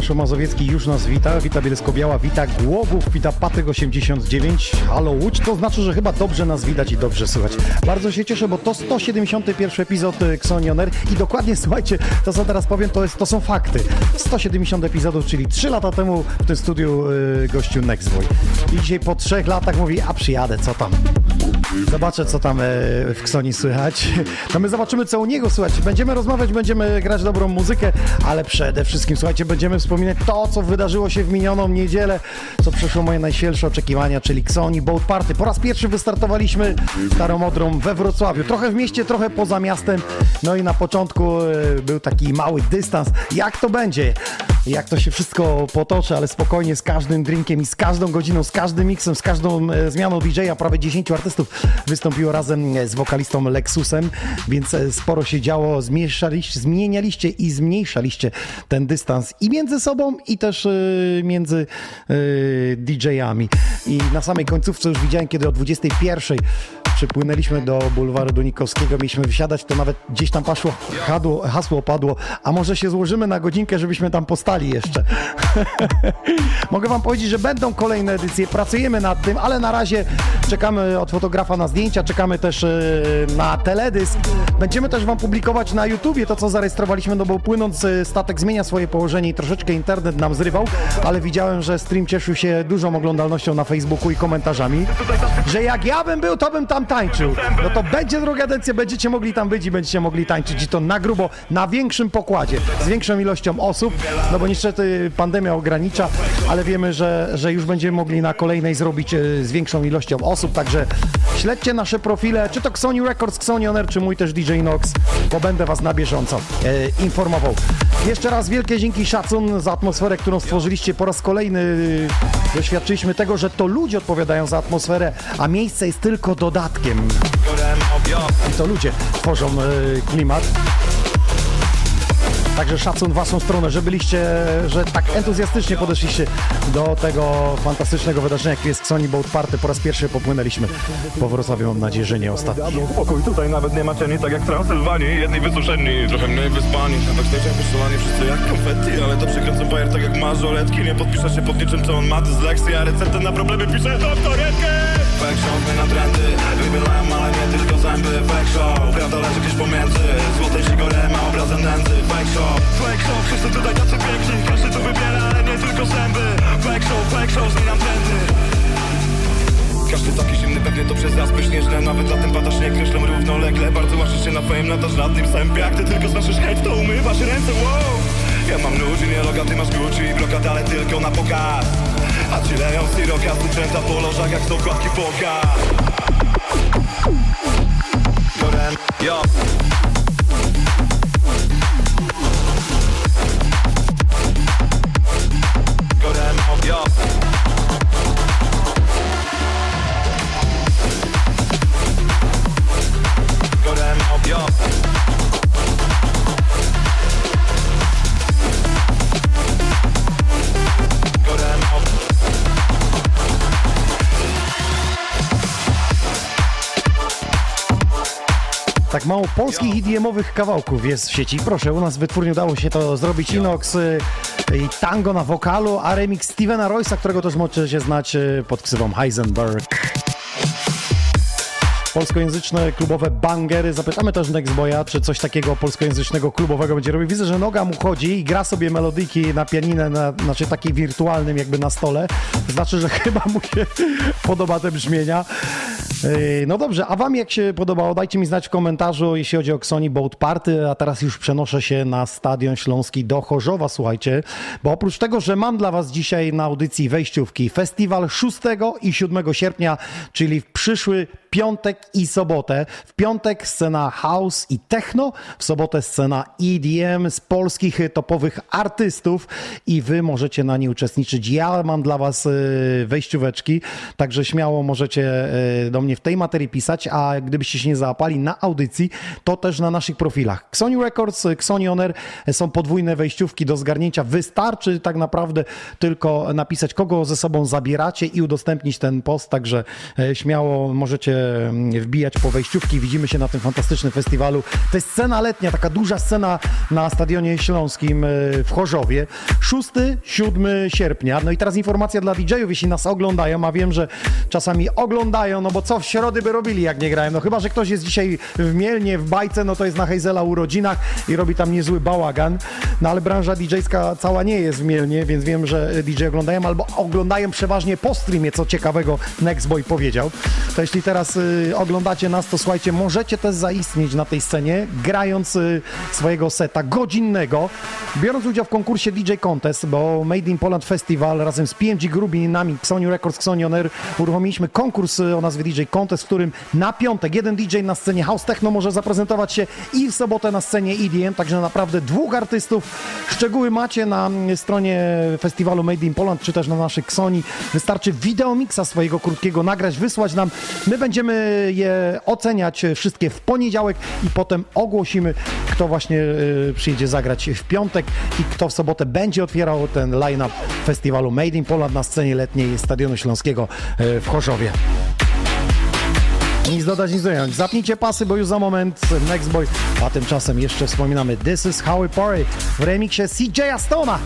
Tomasz Mazowiecki już nas wita, wita Bielsko-Biała, wita Głogów, wita Patyk89, halo Łódź, to znaczy, że chyba dobrze nas widać i dobrze słychać. Bardzo się cieszę, bo to 171 epizod y, Xonioner i dokładnie, słuchajcie, to co teraz powiem, to, jest, to są fakty. 170 epizodów, czyli 3 lata temu w tym studiu y, gościu Nextboy. I dzisiaj po 3 latach mówi, a przyjadę, co tam? Zobaczę, co tam e, w Ksoni słychać. No my zobaczymy, co u niego słychać. Będziemy rozmawiać, będziemy grać dobrą muzykę, ale przede wszystkim, słuchajcie, będziemy wspominać to, co wydarzyło się w minioną niedzielę, co przeszło moje najświętsze oczekiwania, czyli Ksoni Boat Party. Po raz pierwszy wystartowaliśmy Starą Odrą we Wrocławiu. Trochę w mieście, trochę poza miastem. No i na początku e, był taki mały dystans. Jak to będzie? Jak to się wszystko potoczy, ale spokojnie, z każdym drinkiem i z każdą godziną, z każdym miksem, z każdą e, zmianą DJ-a. Prawie 10 artystów wystąpiło razem e, z wokalistą Lexusem, więc e, sporo się działo. Zmieszaliście, zmienialiście i zmniejszaliście ten dystans i między sobą, i też między DJ-ami. I na samej końcówce już widziałem, kiedy o 21 przypłynęliśmy do bulwaru Dunikowskiego, mieliśmy wysiadać, to nawet gdzieś tam paszło, hadło, hasło padło, a może się złożymy na godzinkę, żebyśmy tam postali jeszcze. Mogę wam powiedzieć, że będą kolejne edycje, pracujemy nad tym, ale na razie czekamy od fotografa na zdjęcia, czekamy też e, na teledysk. Będziemy też wam publikować na YouTubie to, co zarejestrowaliśmy, no bo płynąc e, statek zmienia swoje położenie i troszeczkę internet nam zrywał, ale widziałem, że stream cieszył się dużą oglądalnością na Facebooku i komentarzami, że jak ja bym był, to bym tam tańczył. No to będzie druga edycja, będziecie mogli tam być i będziecie mogli tańczyć i to na grubo, na większym pokładzie, z większą ilością osób, no bo niestety pandemia ogranicza, ale wiemy, że, że już będziemy mogli na kolejnej zrobić e, z większą ilością osób, także śledźcie nasze profile, czy to Xoni Records, Xoni Oner, czy mój też DJ Nox, bo będę was na bieżąco e, informował. Jeszcze raz wielkie dzięki, szacun za atmosferę, którą stworzyliście po raz kolejny. e, Doświadczyliśmy tego, że to ludzie odpowiadają za atmosferę, a miejsce jest tylko dodatkiem. I to ludzie tworzą e, klimat. Także szacun w waszą stronę, że byliście, że tak entuzjastycznie podeszliście do tego fantastycznego wydarzenia, jakim jest Sony Boat Party. Po raz pierwszy popłynęliśmy po Wrocławiu, mam nadzieję, że nie ostatni. Spokój, tutaj nawet nie ma cieni, tak jak w Transylwanii. Jedni wysuszeni, trochę mniej wyspani. Na backstage'ach wyszczulani wszyscy jak konfetti Ale to przykręcą bajer tak jak mażoletki Nie podpisze się pod niczym, co on ma dysleksję A receptę na problemy pisze doktor Edgar Fake show, na trendy. Wybielają, ale nie tylko zęby. Fake show, prawda leży gdzieś pomiędzy. Złotej sigorem, a obrazem nędzy. Fake show, show, wszyscy tutaj tacy piękni. Każdy tu wybiera, ale nie tylko zęby. Fake show, zmieniam trendy. Każdy taki zimny, pewnie to przez raz śnieżne Nawet za tym padasz nie kreślą równolegle. Bardzo łaszysz się na fame, latasz nad nim sępie Jak ty tylko znaszysz hejt, to umywasz ręce, wow! Ja mam ludzi, nie loga, ty masz Gucci i blokad, ale tylko na pokaz. A ci leją siroka, stuczęta po lożach jak są kładki poka yo Tak mało polskich idiomowych kawałków jest w sieci. Proszę, u nas w wytwórni udało się to zrobić. Inox y, i tango na wokalu, a remix Stevena Royce'a, którego też możecie znać y, pod ksywą Heisenberg. Polskojęzyczne klubowe bangery. Zapytamy też Nextboya, czy coś takiego polskojęzycznego klubowego będzie robił. Widzę, że noga mu chodzi i gra sobie melodyjki na pianinę, na, znaczy takiej wirtualnym jakby na stole. Znaczy, że chyba mu się podoba te brzmienia. No dobrze, a wam jak się podobało? Dajcie mi znać w komentarzu, jeśli chodzi o Xoni Boat Party, a teraz już przenoszę się na Stadion Śląski do Chorzowa, słuchajcie, bo oprócz tego, że mam dla was dzisiaj na audycji wejściówki festiwal 6 i 7 sierpnia, czyli w przyszły piątek i sobotę. W piątek scena house i techno, w sobotę scena EDM z polskich topowych artystów i wy możecie na nie uczestniczyć. Ja mam dla was y, wejścióweczki, także śmiało możecie y, do mnie w tej materii pisać, a gdybyście się nie załapali na audycji, to też na naszych profilach. Xoni Records, Xoni Oner są podwójne wejściówki do zgarnięcia. Wystarczy tak naprawdę tylko napisać, kogo ze sobą zabieracie i udostępnić ten post, także e, śmiało możecie wbijać po wejściówki. Widzimy się na tym fantastycznym festiwalu. To jest scena letnia, taka duża scena na Stadionie Śląskim e, w Chorzowie. 6-7 sierpnia. No i teraz informacja dla DJ-ów, jeśli nas oglądają, a wiem, że czasami oglądają, no bo co w środy by robili, jak nie grają? No chyba, że ktoś jest dzisiaj w Mielnie, w Bajce, no to jest na Hejzela urodzinach i robi tam niezły bałagan. No ale branża DJ-ska cała nie jest w Mielnie, więc wiem, że DJ oglądają albo oglądają przeważnie po streamie, co ciekawego Nextboy powiedział. To jeśli teraz y, oglądacie nas, to słuchajcie, możecie też zaistnieć na tej scenie, grając y, swojego seta godzinnego, biorąc udział w konkursie DJ Contest, bo Made in Poland Festival razem z PMG Grubinami, Sony Records, Sony On Air uruchomiliśmy konkurs y, o nazwie DJ Contest, w którym na piątek jeden DJ na scenie House Techno może zaprezentować się i w sobotę na scenie EDM, także naprawdę dwóch artystów. Szczegóły macie na stronie festiwalu Made in Poland, czy też na naszych Sony. Wystarczy wideomiksa swojego krótkiego nagrać, wysłać nam. My będziemy je oceniać wszystkie w poniedziałek i potem ogłosimy, kto właśnie e, przyjedzie zagrać w piątek i kto w sobotę będzie otwierał ten line-up festiwalu Made in Poland na scenie letniej Stadionu Śląskiego e, w Chorzowie. Nic dodać, nic ująć. Zapnijcie pasy, bo już za moment Next Boy. A tymczasem jeszcze wspominamy This is How We Party w remiksie CJ Stona.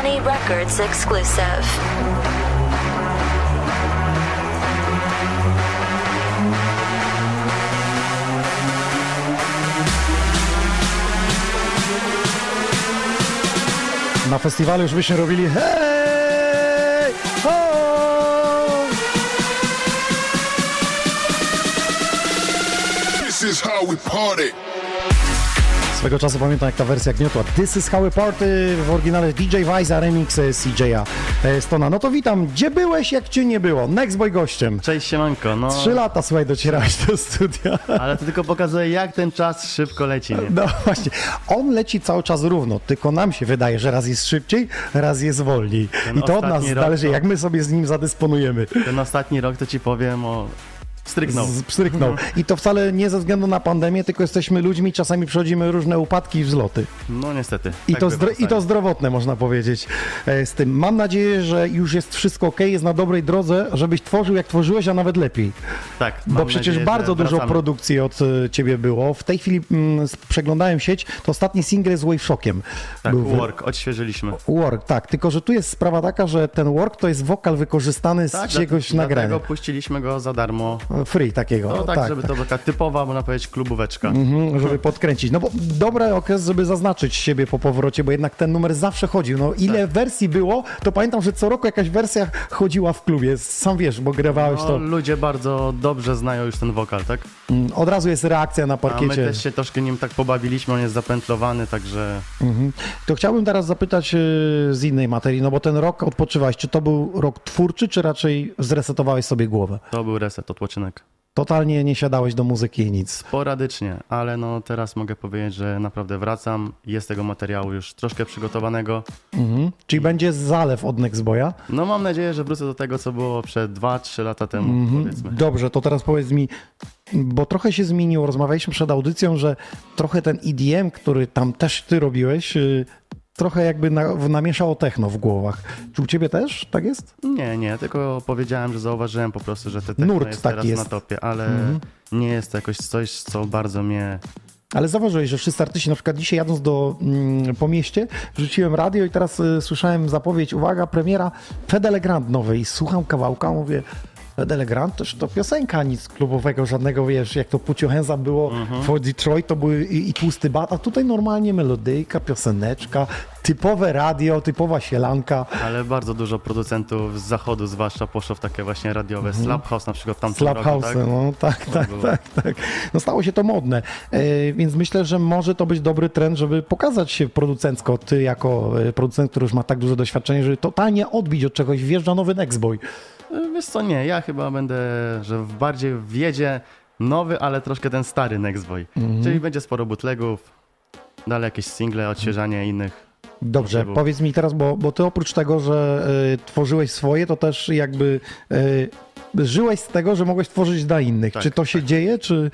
Sony Records exclusive. Na festiwalu już byśmy robili hej! Ho! This is how we party. Swego czasu pamiętam jak ta wersja gniotła. This is how we party w oryginale DJ Vice, a remix e, CJ'a e, Stona. No to witam. Gdzie byłeś, jak cię nie było? Next Boy gościem. Cześć siemanko, no Trzy lata, słuchaj, docierałeś do studia. ale to tylko pokazuje jak ten czas szybko leci, nie? No właśnie, on leci cały czas równo, tylko nam się wydaje, że raz jest szybciej, raz jest wolniej. Ten I to od nas zależy, to- jak my sobie z nim zadysponujemy. Ten ostatni rok to ci powiem o... Stryknął. Z- Pstryknął. I to wcale nie ze względu na pandemię, tylko jesteśmy ludźmi, czasami przechodzimy różne upadki i wzloty. No niestety. I, tak to, zdro- I to zdrowotne, można powiedzieć, e, z tym. Mam nadzieję, że już jest wszystko ok, jest na dobrej drodze, żebyś tworzył jak tworzyłeś, a nawet lepiej. Tak, Bo przecież nadzieję, bardzo dużo wracamy. produkcji od e, ciebie było. W tej chwili mm, s- przeglądałem sieć, to ostatni single z Wave Shockiem. Tak, był work, odświeżyliśmy. Work, tak. Tylko, że tu jest sprawa taka, że ten work to jest wokal wykorzystany z Tak, czegoś nagrania. Dlatego puściliśmy go za darmo. Free takiego. No tak, żeby to była taka typowa, można powiedzieć, klubóweczka. Mhm, żeby podkręcić. No bo dobry okres, żeby zaznaczyć siebie po powrocie, bo jednak ten numer zawsze chodził. No ile Tak. wersji było, to pamiętam, że co roku jakaś wersja chodziła w klubie. Sam wiesz, bo grywałeś No, to. ludzie bardzo dobrze znają już ten wokal, tak? Mm, Od razu jest reakcja na A my parkiecie. też się troszkę nim tak pobawiliśmy, on jest zapętlowany, także To chciałbym teraz zapytać y, z innej materii, no bo ten rok odpoczywałeś. Czy to był rok twórczy, czy raczej zresetowałeś sobie głowę? to był reset, odpoczynek. Totalnie nie siadałeś do muzyki i nic. Sporadycznie, ale no teraz mogę powiedzieć, że naprawdę wracam. Jest tego materiału już troszkę przygotowanego. Czyli będzie zalew od Nextboya. No mam nadzieję, że wrócę do tego, co było przed 2-3 lata temu, Mhm. powiedzmy. Dobrze, to teraz powiedz mi, bo trochę się zmieniło, rozmawialiśmy przed audycją, że trochę ten EDM, który tam też ty robiłeś, y, trochę jakby na, namieszało techno w głowach. Czy u ciebie też tak jest? Nie, nie, tylko powiedziałem, że zauważyłem po prostu, że te techno Nurt jest taki teraz jest. na topie, ale Mhm. nie jest to jakoś coś, co bardzo mnie... Ale zauważyłeś, że wszyscy artyści, na przykład dzisiaj jadąc do, mm, po mieście, wrzuciłem radio i teraz y, słyszałem zapowiedź, uwaga, premiera Fedele Grand nowej. Słucham kawałka, mówię, Telegram też to piosenka, nic klubowego, żadnego, wiesz, jak to Up było Mhm. for Detroit, to były i, i tłusty bat, a tutaj normalnie melodyjka, pioseneczka, typowe radio, typowa sielanka. Ale bardzo dużo producentów z zachodu zwłaszcza poszło w takie właśnie radiowe. Slap House na przykład tamtym Slap House, tak? no tak, tak, tak, tak. No stało się to modne, e, więc myślę, że może to być dobry trend, żeby pokazać się producencko, ty jako e, producent, który już ma tak duże doświadczenie, żeby totalnie odbić od czegoś, wjeżdża nowy Nextboy. Wiesz co, nie, ja chyba będę, że w bardziej wjedzie nowy, ale troszkę ten stary Nextboy. Mhm. Czyli będzie sporo bootlegów, dalej jakieś single, odświeżanie innych. Dobrze, powiedz mi teraz, bo, bo ty oprócz tego, że y, tworzyłeś swoje, to też jakby y, żyłeś z tego, że mogłeś tworzyć dla innych. Tak, czy to się dzieje, czy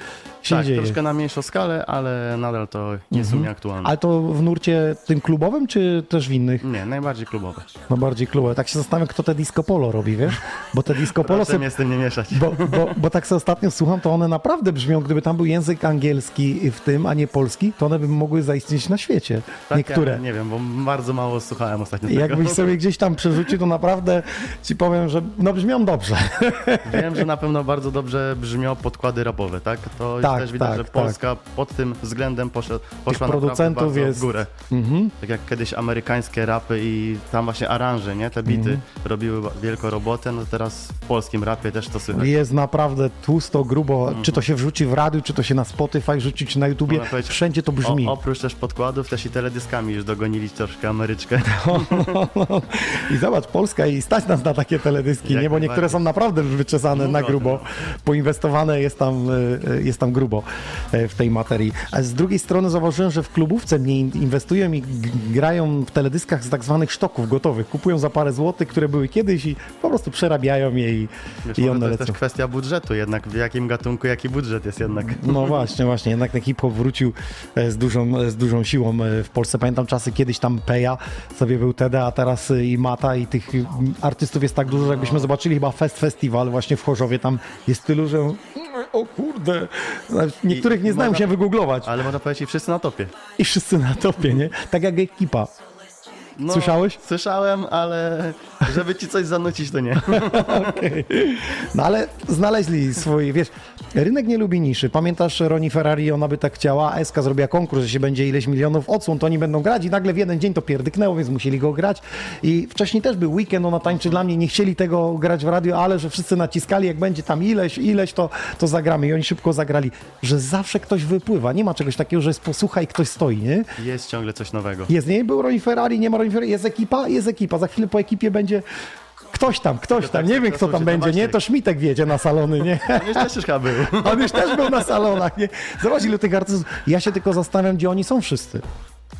się tak, dzieje? troszkę na mniejszą skalę, ale nadal to nie jest u mnie aktualne. Ale to w nurcie tym klubowym, czy też w innych? Nie, najbardziej klubowe. No bardziej klubowe. Tak się zastanawiam, kto te disco polo robi, wiesz? Bo te disco polo... Proszę mnie z tym nie mieszać. Bo, bo, bo tak sobie ostatnio słucham, to one naprawdę brzmią, gdyby tam był język angielski w tym, a nie polski, to one by mogły zaistnieć na świecie. Tak, Niektóre. Ja nie wiem, bo bardzo mało słuchałem ostatnio tego. Jakbyś sobie gdzieś tam przerzucił, to naprawdę ci powiem, że no brzmią dobrze. Wiem, że na pewno bardzo dobrze brzmią podkłady rapowe, tak? To już Tak, też widać, tak, że Polska pod tym względem poszła, poszła producentów jest- w górę. Tak jak kiedyś amerykańskie rapy i tam właśnie aranże, nie? Te bity robiły ba- wielką robotę, no teraz w polskim rapie też to słychać. Jest naprawdę tłusto, grubo. Mhm. Czy to się wrzuci w radiu, czy to się na Spotify rzuci, czy na YouTubie. Wszędzie to brzmi. O, oprócz też podkładów, też i teledyskami już dogonili troszkę Ameryczkę. I zobacz, Polska i stać nas na takie teledyski, Jak nie? Bo niektóre są naprawdę wyczesane No na tak, grubo. Poinwestowane jest tam, e, jest tam grubo e, w tej materii. A z drugiej strony zauważyłem, że w klubówce mniej in- inwestują i grają w teledyskach z tak zwanych sztoków gotowych. Kupują za parę złotych, które były kiedyś i po prostu przerabiają je i, Wiesz, i one to jest lecą. też kwestia budżetu jednak, w jakim gatunku, jaki budżet jest jednak. No właśnie, właśnie. Jednak ten hip-hop wrócił e, z dużą, z dużą siłą e, w Polsce. Pamiętam czasy kiedyś tam Peja sobie był Teda, a teraz e, i Mata i tych artystów jest tak dużo, że jakbyśmy zobaczyli chyba Fest Festival właśnie w Chorzowie, tam jest tylu, że o kurde, niektórych nie znają można- się wygooglować Ale można powiedzieć, wszyscy na topie. i wszyscy na topie, nie? Tak jak ekipa. No, Słyszałeś? Słyszałem, ale żeby ci coś zanucić, to nie. Okej. No ale znaleźli swój, wiesz, rynek nie lubi niszy. Pamiętasz Roni Ferrari, ona by tak chciała, a SK zrobiła konkurs, że się będzie ileś milionów odsłon, to oni będą grać i nagle w jeden dzień to pierdyknęło, więc musieli go grać. I wcześniej też był weekend, ona tańczy dla mnie, nie chcieli tego grać w radio, ale że wszyscy naciskali, jak będzie tam ileś, ileś, to, to zagramy. I oni szybko zagrali, że zawsze ktoś wypływa. Nie ma czegoś takiego, że jest posłuchaj i ktoś stoi, nie? Jest ciągle coś nowego. Jest, nie? Był Roni Ferrari, nie ma Roni Ferrari, jest ekipa, jest ekipa. Za chwilę po ekipie będzie ktoś tam, ktoś tam, tak nie wiem kto tam będzie, to nie? To Szmitek wjedzie na salony, nie? On już też chyba był. On już też był na salonach, nie? Zobacz ile tych artystów. Ja się tylko zastanawiam, gdzie oni są wszyscy.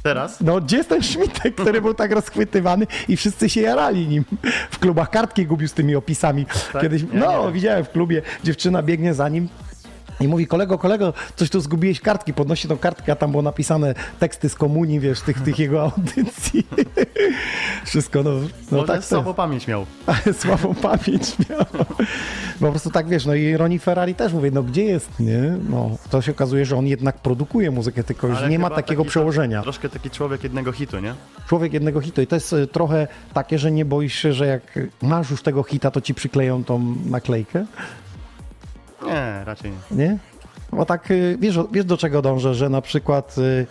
Teraz? No, gdzie jest ten Szmitek, który był tak rozchwytywany i wszyscy się jarali nim. W klubach kartki gubił z tymi opisami. Tak? Kiedyś, Ja no, widziałem w klubie, dziewczyna biegnie za nim. I mówi, kolego, kolego, coś tu zgubiłeś kartki, podnosi tą kartkę, a tam było napisane teksty z komunii, wiesz, tych, tych jego audycji. Wszystko, no, no Może tak słabą pamięć miał. Słabą pamięć miał. Po prostu tak, wiesz, no i Roni Ferrari też mówi, no gdzie jest, nie? No, to się okazuje, że on jednak produkuje muzykę, tylko już nie ma takiego taki przełożenia. Troszkę taki człowiek jednego hitu, nie? Człowiek jednego hitu. I to jest y, trochę takie, że nie boisz się, że jak masz już tego hita, to ci przykleją tą naklejkę, Nie, raczej nie. nie? Bo tak, y, wiesz, wiesz do czego dążę, że na przykład, y,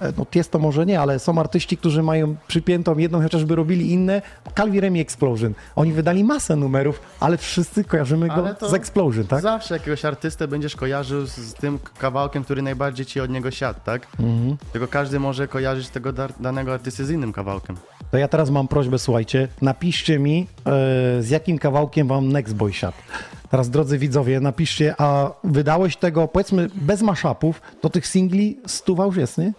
e, no jest to może nie, ale są artyści, którzy mają przypiętą jedną, chociażby robili inne, Calvi Remi Explosion. Oni wydali masę numerów, ale wszyscy kojarzymy go Ale z Explosion, tak? Zawsze jakiegoś artystę będziesz kojarzył z, tym kawałkiem, który najbardziej ci od niego siadł, tak? Mhm. Tylko każdy może kojarzyć tego danego artysty z innym kawałkiem. To ja teraz mam prośbę, słuchajcie, napiszcie mi, e, z jakim kawałkiem wam Next Boy siadł. Teraz, drodzy widzowie, napiszcie, a wydałeś tego, powiedzmy, bez maszapów, to tych singli stuwa już jest, nie?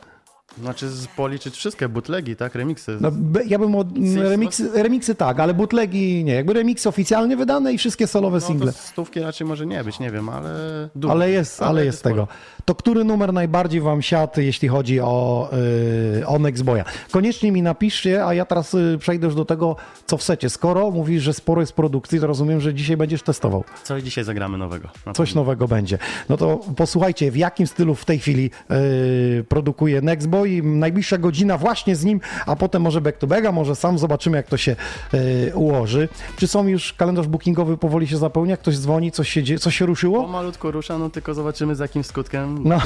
Znaczy policzyć wszystkie bootlegi, tak? Remixy. No, ja bym od, remiksy, remiksy tak, ale bootleggi nie. Jakby remiksy oficjalnie wydane i wszystkie solowe no, single. stówki raczej może nie być, nie wiem, ale... Dużo. Ale jest, ale jest sporo. tego. To który numer najbardziej wam siadł, jeśli chodzi o, yy, o Nextboya? Koniecznie mi napiszcie, a ja teraz yy, przejdę już do tego, co w secie. Skoro mówisz, że sporo jest produkcji, to rozumiem, że dzisiaj będziesz testował. Coś dzisiaj zagramy nowego. Coś nowego będzie. No to posłuchajcie, w jakim stylu w tej chwili yy, produkuje Nextboy. Boy, najbliższa godzina właśnie z nim, a potem może back to back, a może sam zobaczymy, jak to się e, ułoży. Czy są już kalendarz bookingowy powoli się zapełnia? Ktoś dzwoni, coś się, dzieje, coś się ruszyło? Pomalutko rusza, no tylko zobaczymy z jakim skutkiem. No.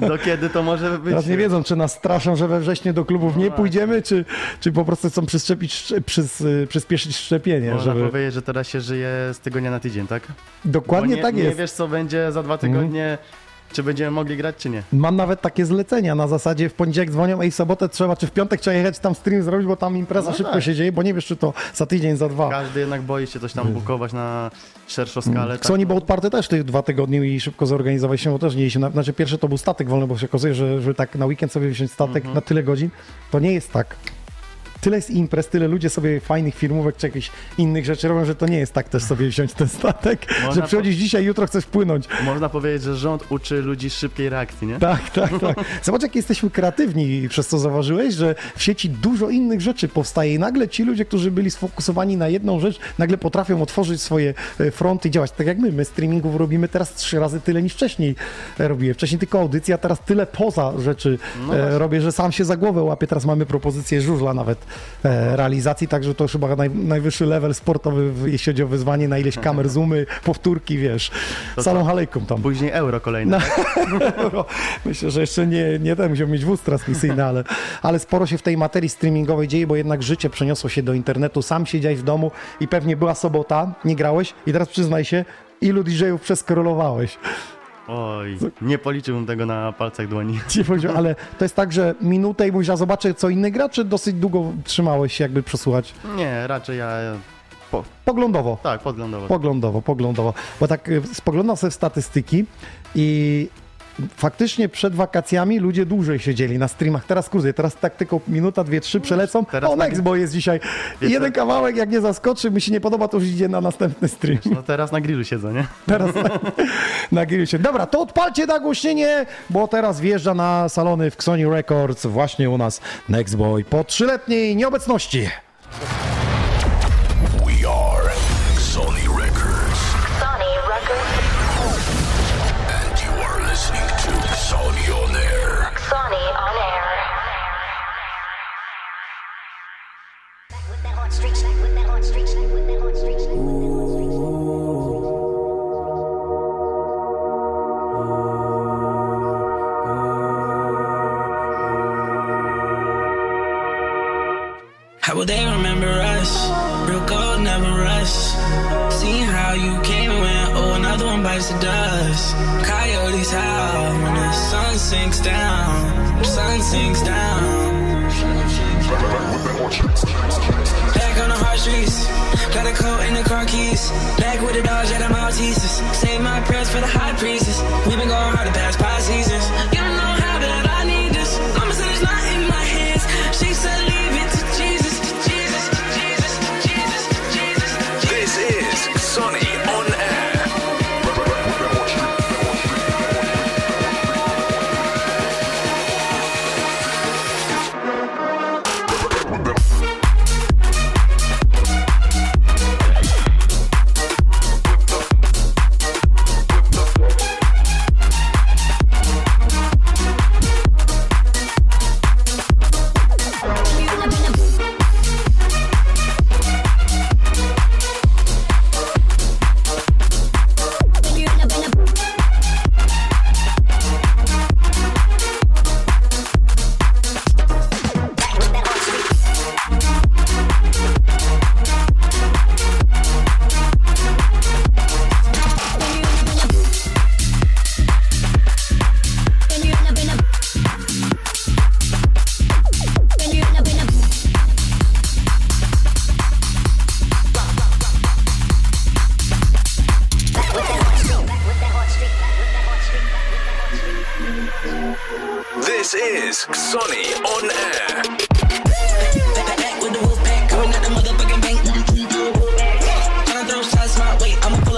Do, do kiedy to może być. Teraz nie wiedzą, czy nas straszą, że we wrześniu do klubów nie pójdziemy, czy, czy po prostu chcą przyczepić, przys, przyspieszyć szczepienie. Można Żeby... powiedzieć, że teraz się żyje z tygodnia na tydzień, tak? Dokładnie nie, tak nie jest. Mhm. wiesz, co będzie za dwa tygodnie, czy będziemy mogli grać, czy nie. Mam nawet takie zlecenia na zasadzie w poniedziałek dzwonią, ej w sobotę trzeba, czy w piątek trzeba jechać tam stream zrobić, bo tam impreza No szybko tak. się dzieje, bo nie wiesz, czy to za tydzień, za dwa. Każdy jednak boi się coś tam bukować na szerszą skalę. tak? Sony był odparty też tych dwa tygodnie i szybko zorganizować się, bo też nie na- Znaczy pierwszy to był statek wolny, bo się okazuje, że, że tak na weekend sobie wziąć statek Mhm. na tyle godzin, to nie jest tak. Tyle jest imprez, tyle ludzie sobie fajnych firmówek czy jakichś innych rzeczy robią, że to nie jest tak też sobie wziąć ten statek, Można że po- przychodzisz dzisiaj, jutro chcesz płynąć. Można powiedzieć, że rząd uczy ludzi szybkiej reakcji, nie? Tak, tak, tak. Zobacz, jak jesteśmy kreatywni, przez co zauważyłeś, że w sieci dużo innych rzeczy powstaje i nagle ci ludzie, którzy byli sfokusowani na jedną rzecz, nagle potrafią otworzyć swoje e, fronty i działać. Tak jak my, my streamingów robimy teraz trzy razy tyle niż wcześniej robiłem. Wcześniej tylko audycja, teraz tyle poza rzeczy e, robię, że sam się za głowę łapię. Teraz mamy propozycję żużla nawet realizacji, także to już chyba naj, najwyższy level sportowy, jeśli chodzi o wyzwanie, na ileś kamer, zoomy, powtórki, wiesz, salą halejką tam. Później euro kolejne. No, Myślę, że jeszcze nie, nie ten musiał mieć wóz transmisyjny, ale, ale sporo się w tej materii streamingowej dzieje, bo jednak życie przeniosło się do internetu. Sam siedziałeś w domu i pewnie była sobota, nie grałeś i teraz przyznaj się, ilu DJ-ów przeskrolowałeś. Oj, nie policzyłbym tego na palcach dłoni. Ale to jest tak, że minutę i mówisz, a zobaczę co inny gra, czy dosyć długo trzymałeś się jakby przesłuchać? Nie, raczej ja... Po, Poglądowo. tak, podglądowo. Poglądowo, poglądowo. Bo tak y, spoglądam sobie w statystyki i faktycznie przed wakacjami ludzie dłużej siedzieli na streamach. Teraz krócej, teraz tak tylko minuta, dwie, trzy przelecą. Teraz o, Next, bo jest dzisiaj Wiesz jeden kawałek, jak nie zaskoczy, mi się nie podoba, to już idzie na następny stream. No teraz na grillu siedzę, nie? Teraz na, na grillu się. Dobra, to odpalcie nagłośnienie, bo teraz wjeżdża na salony w Xoni Records właśnie u nas Next Boy po trzyletniej nieobecności. Bites the dust. Coyotes howl when the sun sinks down. Sun sinks down. Back on the hard streets, got a coat and the car keys. Back with the dogs, yeah, the Maltesers. Say my prayers for the high priests. We've been going hard the past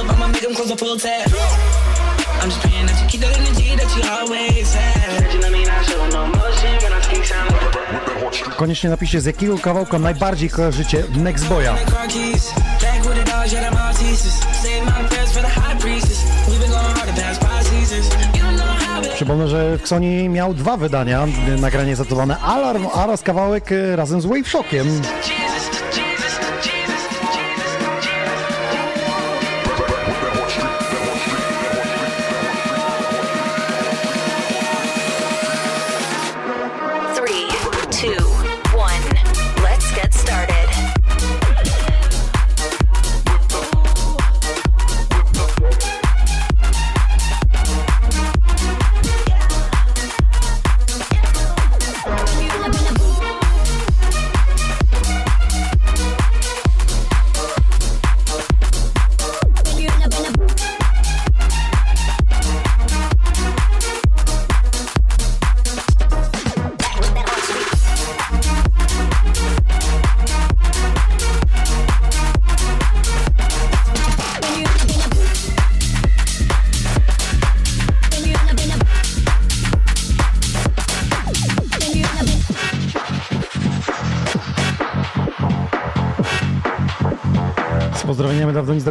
up, I'ma make 'em close a full tab. I'm just praying that you keep that energy that you always. Koniecznie napiszcie, z jakiego kawałka najbardziej kojarzycie Next Boya. Przypomnę, że w Xoni miał dwa wydania, nagranie zatytułowane Alarm oraz kawałek y, razem z Wave Shockiem.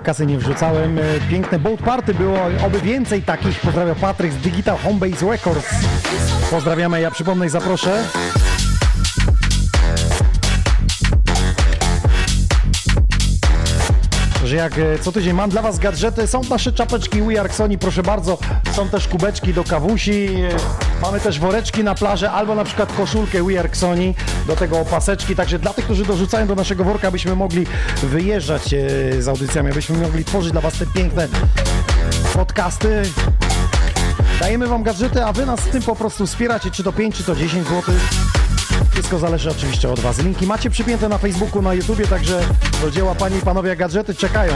Kasy nie wrzucałem. E, Piękne boat party było, oby więcej takich. Pozdrawiam Patryk z Digital Homebase Records. Pozdrawiamy, ja przypomnę i zaproszę. że jak e, co tydzień mam dla Was gadżety, są nasze czapeczki We Are Sony, proszę bardzo, są też kubeczki do kawusi, e, mamy też woreczki na plażę, albo na przykład koszulkę We Are Sony, do tego opaseczki, także dla tych, którzy dorzucają do naszego worka, abyśmy mogli wyjeżdżać e, z audycjami, abyśmy mogli tworzyć dla Was te piękne podcasty. Dajemy Wam gadżety, a Wy nas z tym po prostu wspieracie, czy to 5, czy to 10 zł. Wszystko zależy oczywiście od Was. Linki macie przypięte na Facebooku, na YouTubie, także do dzieła Panie i Panowie, gadżety czekają.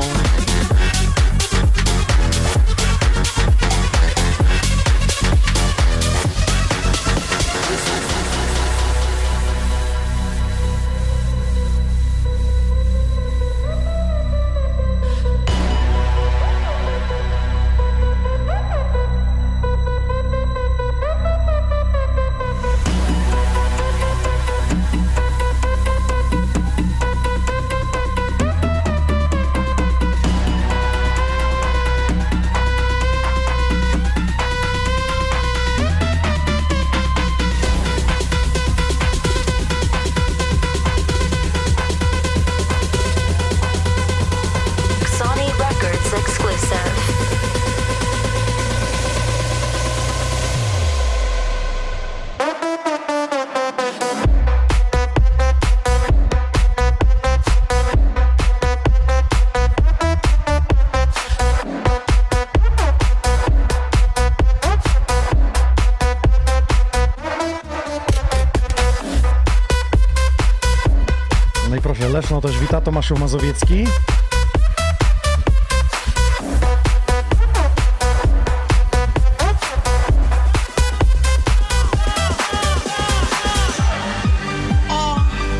Tomaszu Mazowiecki.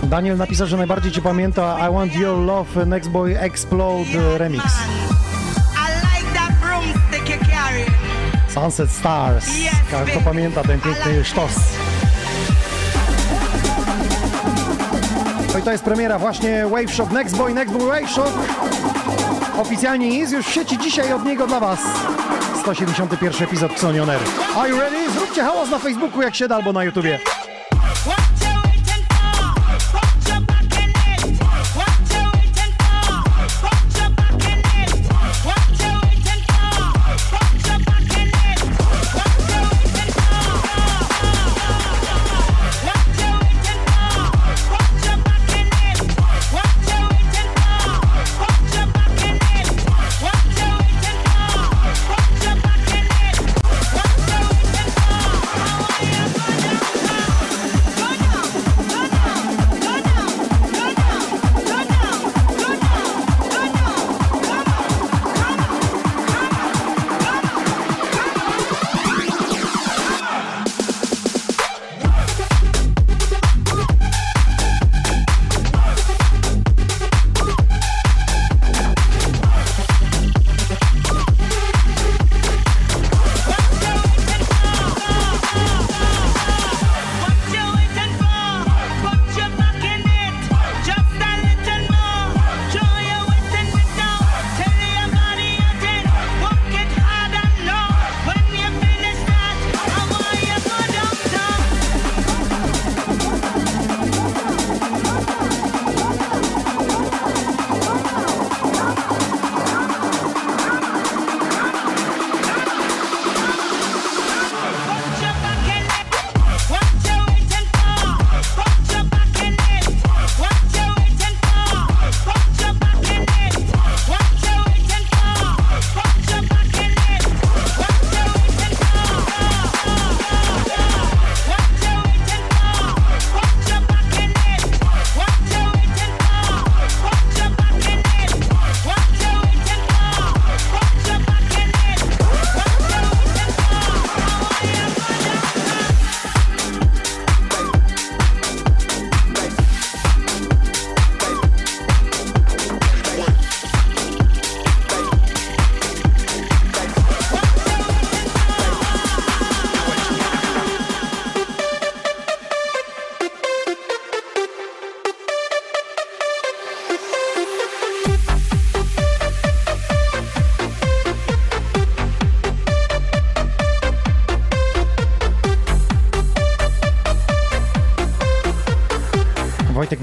Daniel napisał, że najbardziej Cię pamięta I Want Your Love Next Boy Explode Remix. Sunset Stars. Kto pamięta ten piękny sztos. No i to jest premiera właśnie Wave Shop Next Boy, Next Boy Wave Shop. Oficjalnie jest już w sieci dzisiaj od niego dla Was. 171 epizod Xonioner. Are you ready? Zróbcie hałas na Facebooku jak się da albo na YouTubie.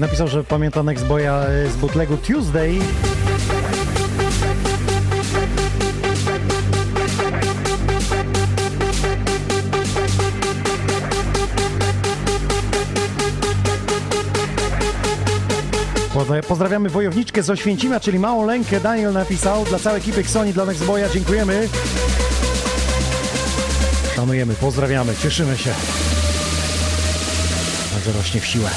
Napisał, że pamięta Nextboya e, z bootlegu Tuesday. Pozdrawiamy wojowniczkę z Oświęcimia, czyli Małą Lękę. Daniel napisał dla całej ekipy Sony, dla Nextboya. Dziękujemy. Szanujemy, pozdrawiamy, cieszymy się. Że rośnie w siłę.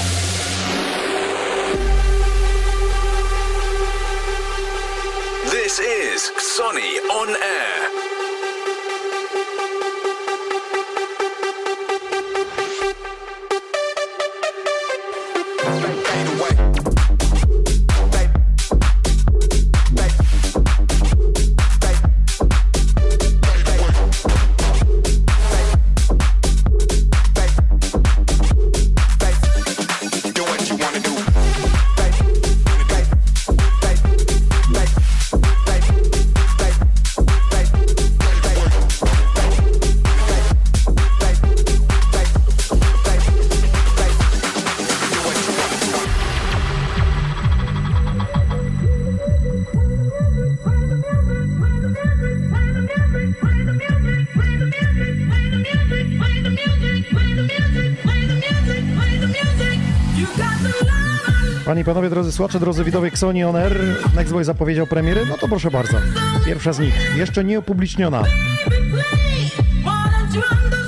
Panowie, drodzy słuchacze, drodzy widowie Xoni On Air, Nextboy zapowiedział premiery, no to proszę bardzo. Pierwsza z nich, jeszcze nie upubliczniona.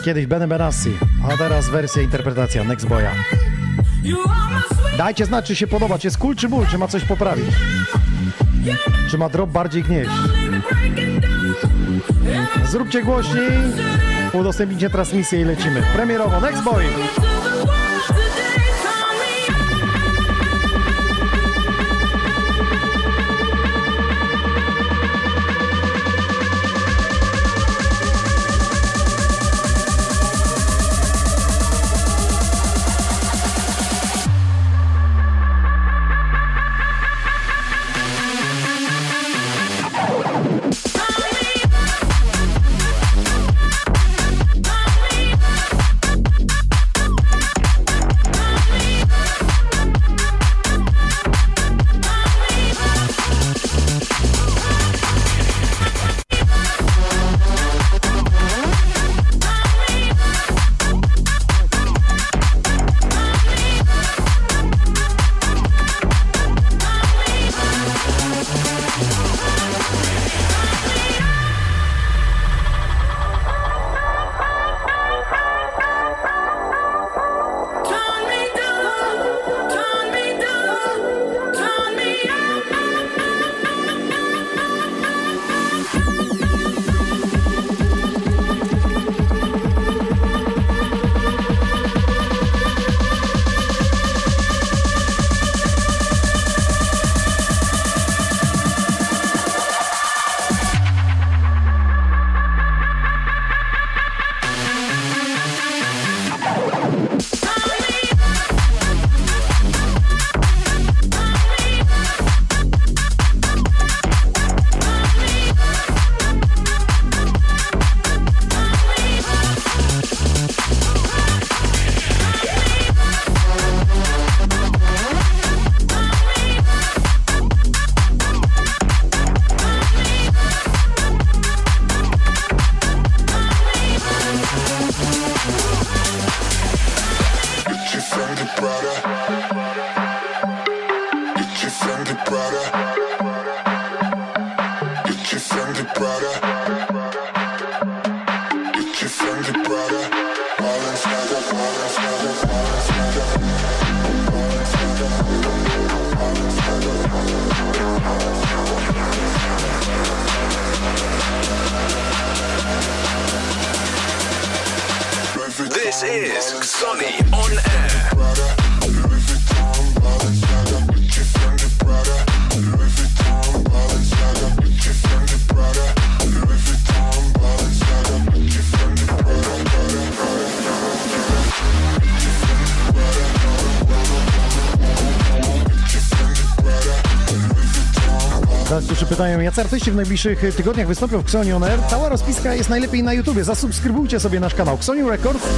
Kiedyś Bene Benassi, a teraz wersja, interpretacja Nextboya. Dajcie znać, czy się podoba, czy jest cool, czy ból, czy ma coś poprawić. Czy ma drop bardziej gnieść. Zróbcie głośniej, udostępnijcie transmisję i lecimy. Premierowo, Nextboy! Którzy pytają, jacy artyści w najbliższych e, tygodniach wystąpią w Xoni On Air. Cała rozpiska jest najlepiej na YouTubie. Zasubskrybujcie sobie nasz kanał Xoni Records.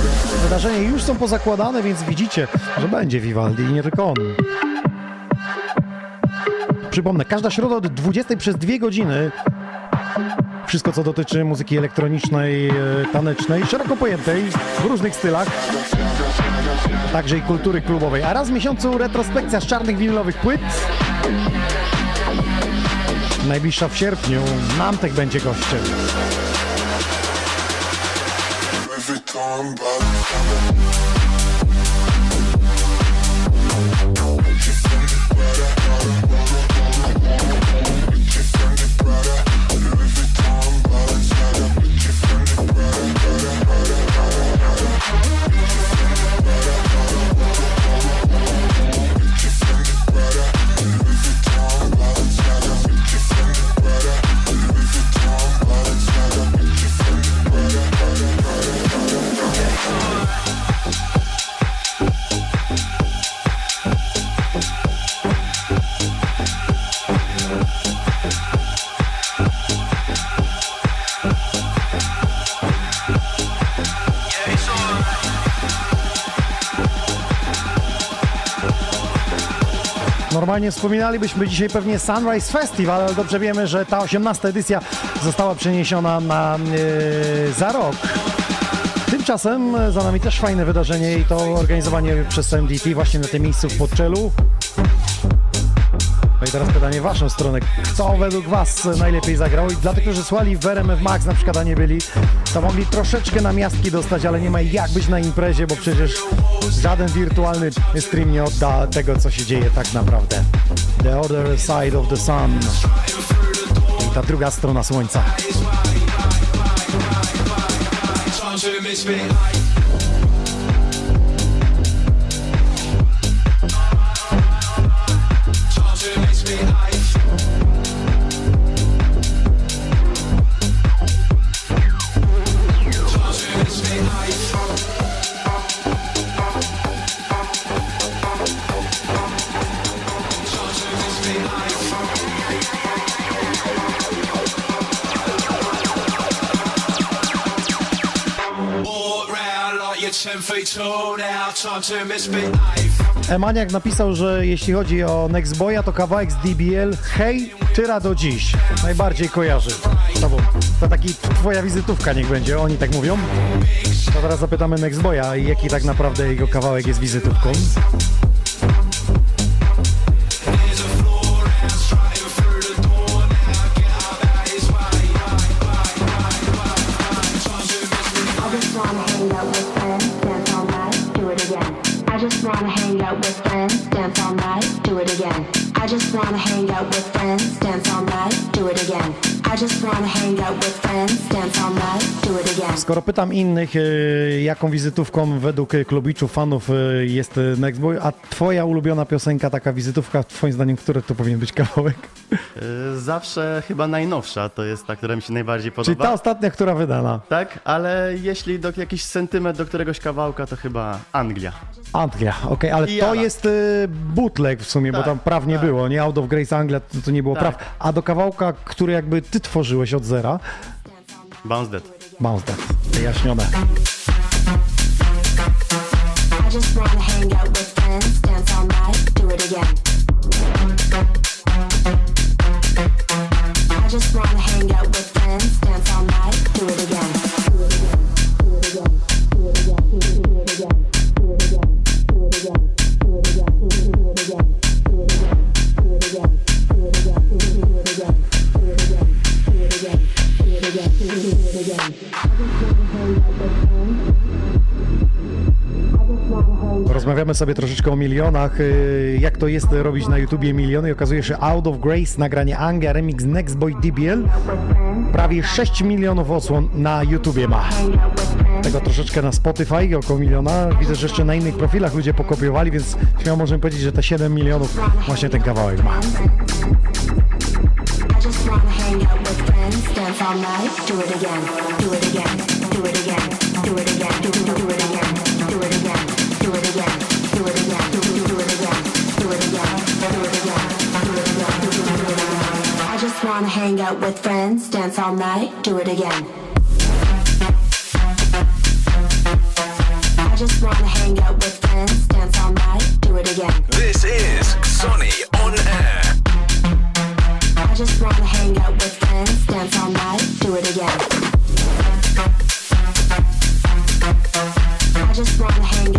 Wydarzenia już są pozakładane, więc widzicie, że będzie Vivaldi i nie tylko on. Przypomnę, każda środa od 20 przez 2 godziny wszystko, co dotyczy muzyki elektronicznej, e, tanecznej, szeroko pojętej, w różnych stylach, także i kultury klubowej. A raz w miesiącu retrospekcja z czarnych winylowych płyt. Najbliższa w sierpniu. Namtek będzie gościem. Louis Vuitton Normalnie wspominalibyśmy dzisiaj pewnie Sunrise Festival, ale dobrze wiemy, że ta 18 edycja została przeniesiona na e, za rok. Tymczasem za nami też fajne wydarzenie i to organizowanie przez MDT właśnie na tym miejscu w Podczelu. I teraz pytanie w waszą stronę. Kto według was najlepiej zagrał? I dla tych, którzy słuchali w RMF Max na przykład, a nie byli, to mogli troszeczkę na miastki dostać, ale nie ma jak być na imprezie, bo przecież żaden wirtualny stream nie odda tego, co się dzieje tak naprawdę. The other side of the sun. I ta druga strona słońca. Emaniak napisał, że jeśli chodzi o Next Boya, to kawałek z DBL Hej, tyra do dziś. Najbardziej kojarzy tobą. To taki twoja wizytówka niech będzie, oni tak mówią. To teraz zapytamy Next Boya, jaki tak naprawdę jego kawałek jest wizytówką. Skoro pytam innych, e, jaką wizytówką według e, klubiczów, fanów e, jest e, Next Boy, a twoja ulubiona piosenka, taka wizytówka, twoim zdaniem, który to powinien być kawałek? Y, Zawsze chyba najnowsza to jest ta, która mi się najbardziej Czyli podoba. ta ostatnia, która wydana. Tak, ale jeśli do jakiś sentyment do któregoś kawałka, to chyba Anglia. Anglia, okej, ale I to Jana. jest bootleg w sumie, bo Tak, tam praw nie tak. było, nie? Out of Grace Anglia to, to nie było Tak. praw. A do kawałka, który jakby ty tworzyłeś od zera, Bounce Dead. That, wyjaśnione. I just wanna hang out with friends, dance all night, do it again. Sobie troszeczkę o milionach, y, jak to jest robić na YouTubie miliony i okazuje się, Out of Grace, nagranie Anglia, remix Next Boy DBL, prawie 6 milionów odsłon na YouTubie ma. Tego troszeczkę na Spotify, około miliona. Widzę, że jeszcze na innych profilach ludzie pokopiowali, więc śmiało możemy powiedzieć, że te 7 milionów właśnie ten kawałek ma. Just wanna hang out with friends, dance all night, do it again, do it again, do, do it again. I just all night, do it again. I just wanna hang out with friends, dance all night, do it again. This is Sonny on air. I just wanna hang out with friends, dance all night, do it again. I just wanna hang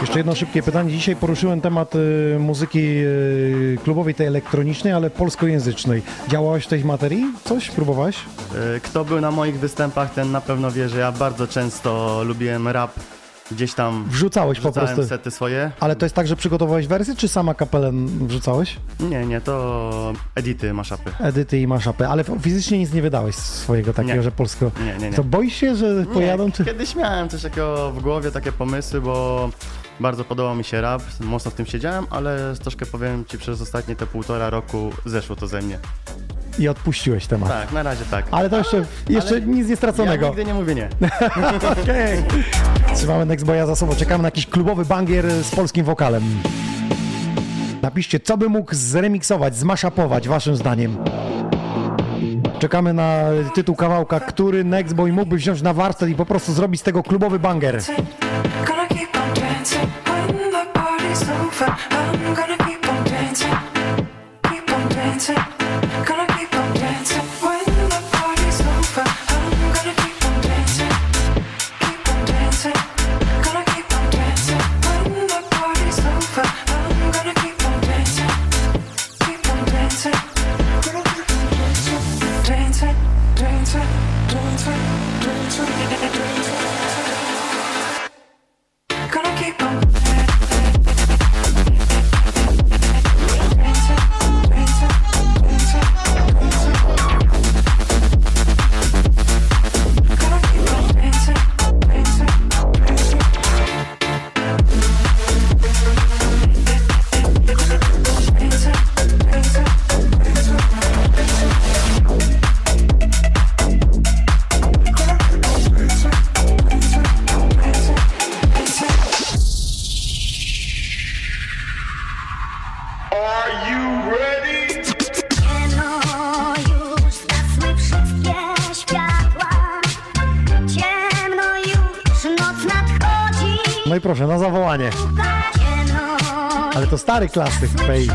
Jeszcze jedno szybkie pytanie. Dzisiaj poruszyłem temat y, muzyki y, klubowej, tej elektronicznej, ale polskojęzycznej. Działałeś w tej materii? Coś? Próbowałeś? Y, Kto był na moich występach, ten na pewno wie, że ja bardzo często lubiłem rap. Gdzieś tam Wrzucałeś po prostu. sety swoje. Ale to jest tak, że przygotowałeś wersję, czy sama kapelę wrzucałeś? Nie, nie, to edity, maszapy. Edyty i maszapy, ale fizycznie nic nie wydałeś swojego takiego, Nie. że polsko. Nie, nie, nie. To boisz się, że pojadą? Nie, Czy... kiedyś miałem coś takiego w głowie, takie pomysły, bo bardzo podobał mi się rap, mocno w tym siedziałem, ale troszkę powiem Ci, przez ostatnie te półtora roku zeszło to ze mnie. I odpuściłeś temat. Tak, na razie tak. Ale to jeszcze, jeszcze ale nic nie straconego. Ja nigdy nie mówię nie. Okej. Trzymamy Nextboya za sobą. Czekamy na jakiś klubowy bangier z polskim wokalem. Napiszcie, co by mógł zremiksować, zmaszapować, waszym zdaniem. Czekamy na tytuł kawałka, który Nextboy mógłby wziąć na warsztat i po prostu zrobić z tego klubowy banger. Gonna keep on dancing No i proszę, na zawołanie. Ale to stary klasyk, Pej.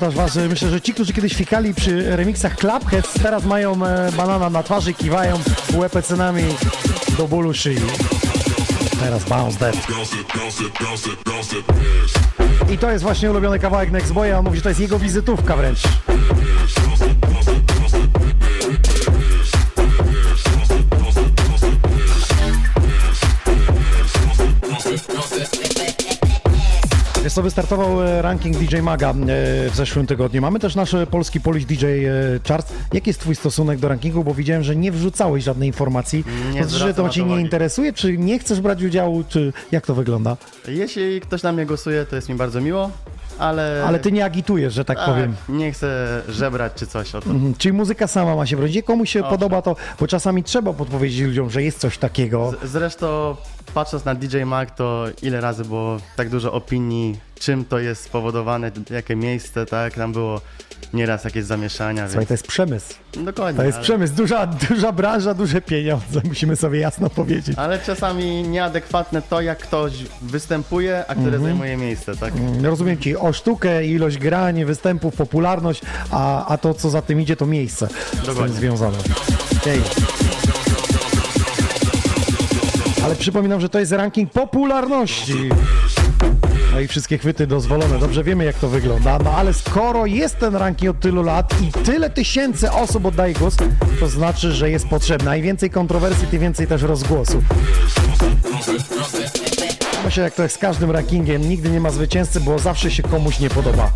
Komentarz myślę, że ci, którzy kiedyś fikali przy remixach Clubheads, teraz mają e, banana na twarzy, kiwają łepecenami do bólu szyi. Teraz Bounce Dead. I to jest właśnie ulubiony kawałek Nextboya, on mówi, że to jest jego wizytówka wręcz. Wiesz co, wystartował e, ranking DJ Maga e, w zeszłym tygodniu. Mamy też nasz e, polski Polish DJ Charts. Jaki jest twój stosunek do rankingu? Bo widziałem, że nie wrzucałeś żadnej informacji. Nie to, że to cię to nie interesuje, czy nie chcesz brać udziału, czy jak to wygląda? Jeśli ktoś na mnie głosuje, to jest mi bardzo miło, ale... Ale ty nie agitujesz, że tak powiem. Nie chcę żebrać czy coś o to. Mhm. Czyli muzyka sama ma się bronić. Jak komuś się podoba to, bo czasami trzeba podpowiedzieć ludziom, że jest coś takiego. Z- Zresztą patrząc na DJ Mag, to ile razy było tak dużo opinii, czym to jest spowodowane, jakie miejsce, tak? Tam było nieraz jakieś zamieszania, Słuchaj, więc... to jest przemysł. Dokładnie. To jest ale- przemysł, duża, duża branża, duże pieniądze, musimy sobie jasno powiedzieć. Ale czasami nieadekwatne to, jak ktoś występuje, a które Mhm. zajmuje miejsce, tak? Mm, Rozumiem ci, o sztukę, ilość grań, występów, popularność, a, a to co za tym idzie to miejsce z tym Dokładnie. związane. Ale przypominam, że to jest ranking popularności. No i wszystkie chwyty dozwolone. Dobrze wiemy, jak to wygląda. No ale skoro jest ten ranking od tylu lat i tyle tysięcy osób oddaje głos, to znaczy, że jest potrzebny. Najwięcej kontrowersji, tym więcej też rozgłosu. Myślę, jak to jest z każdym rankingiem. Nigdy nie ma zwycięzcy, bo zawsze się komuś nie podoba.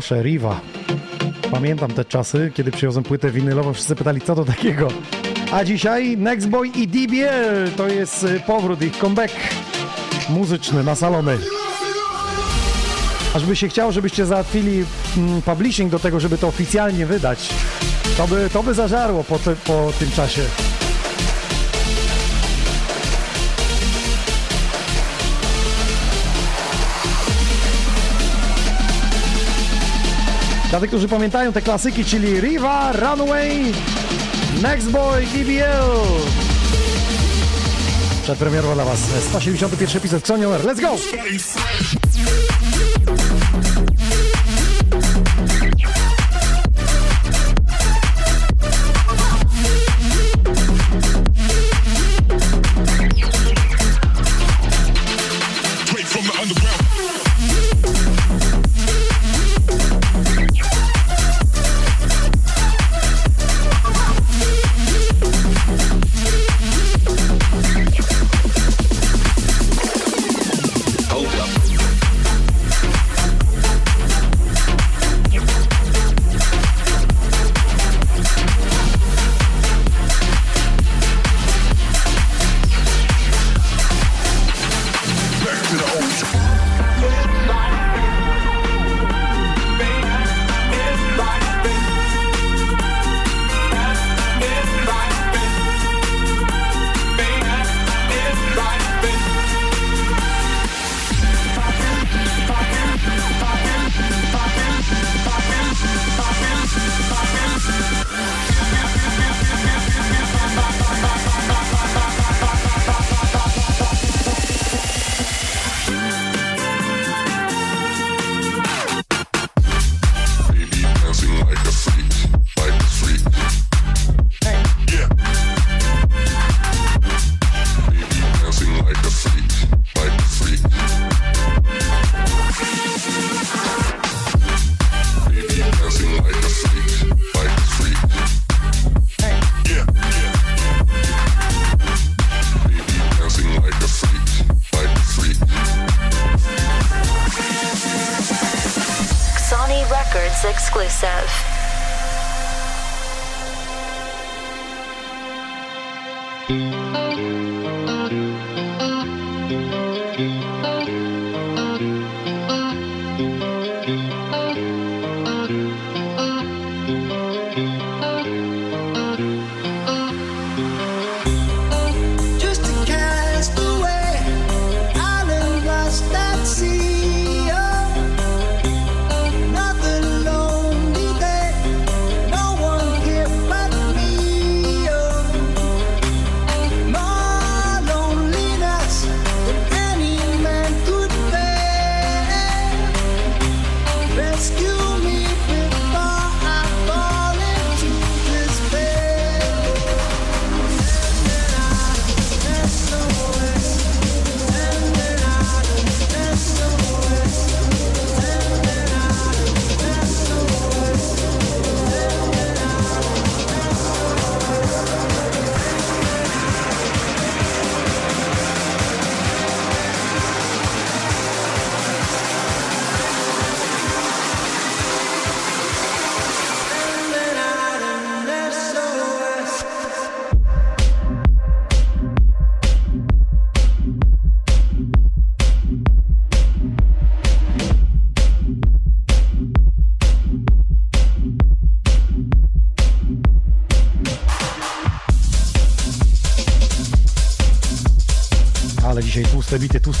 Proszę, Riva. Pamiętam te czasy, kiedy przywiozłem płytę winylową, wszyscy pytali, co to takiego. A dzisiaj Nextboy i DBL to jest y, powrót, ich comeback muzyczny na salony. Aż by się chciało, żebyście załatwili mm, publishing do tego, żeby to oficjalnie wydać. To by, to by zażarło po, po tym czasie. Dla tych, którzy pamiętają te klasyki, czyli Riva, Runaway, Next Boy, DBL. Przedpremierowo dla Was 171 epizod Sonior. Let's go!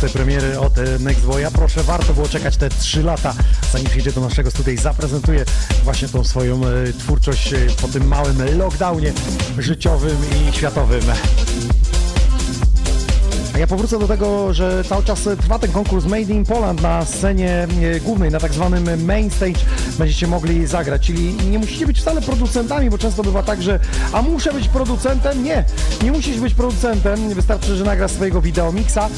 Tłuste premiery od Next Boya. Proszę, warto było czekać te 3 lata, zanim przyjdzie do naszego studia i zaprezentuje właśnie tą swoją e, twórczość e, po tym małym lockdownie życiowym i światowym. Ja powrócę do tego, że cały czas trwa ten konkurs Made in Poland na scenie e, głównej, na tak zwanym main stage będziecie mogli zagrać, czyli nie musicie być wcale producentami, bo często bywa tak, że a muszę być producentem? Nie, nie musisz być producentem, wystarczy, że nagrasz swojego wideomixa,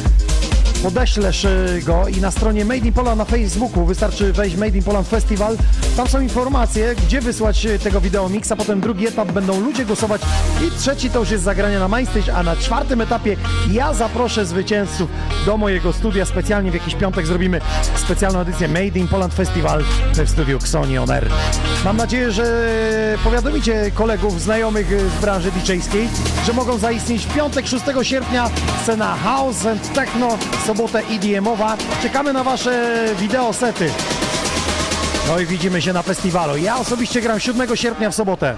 podeślesz y, go i na stronie Made in Poland na Facebooku wystarczy wejść Made in Poland Festival. Tam są informacje, gdzie wysłać y, tego wideomixa. Potem drugi etap będą ludzie głosować i trzeci to już jest zagranie na Mainstage, a na czwartym etapie ja zaproszę zwycięzców do mojego studia. Specjalnie w jakiś piątek zrobimy specjalną edycję Made in Poland Festival w studiu Xoni On Air. Mam nadzieję, że powiadomicie kolegów, znajomych z branży DJ-skiej, że mogą zaistnieć w piątek 6 sierpnia scena House and Techno, sobotę EDM-owa. Czekamy na wasze wideosety. No i widzimy się na festiwalu. Ja osobiście gram 7 sierpnia w sobotę.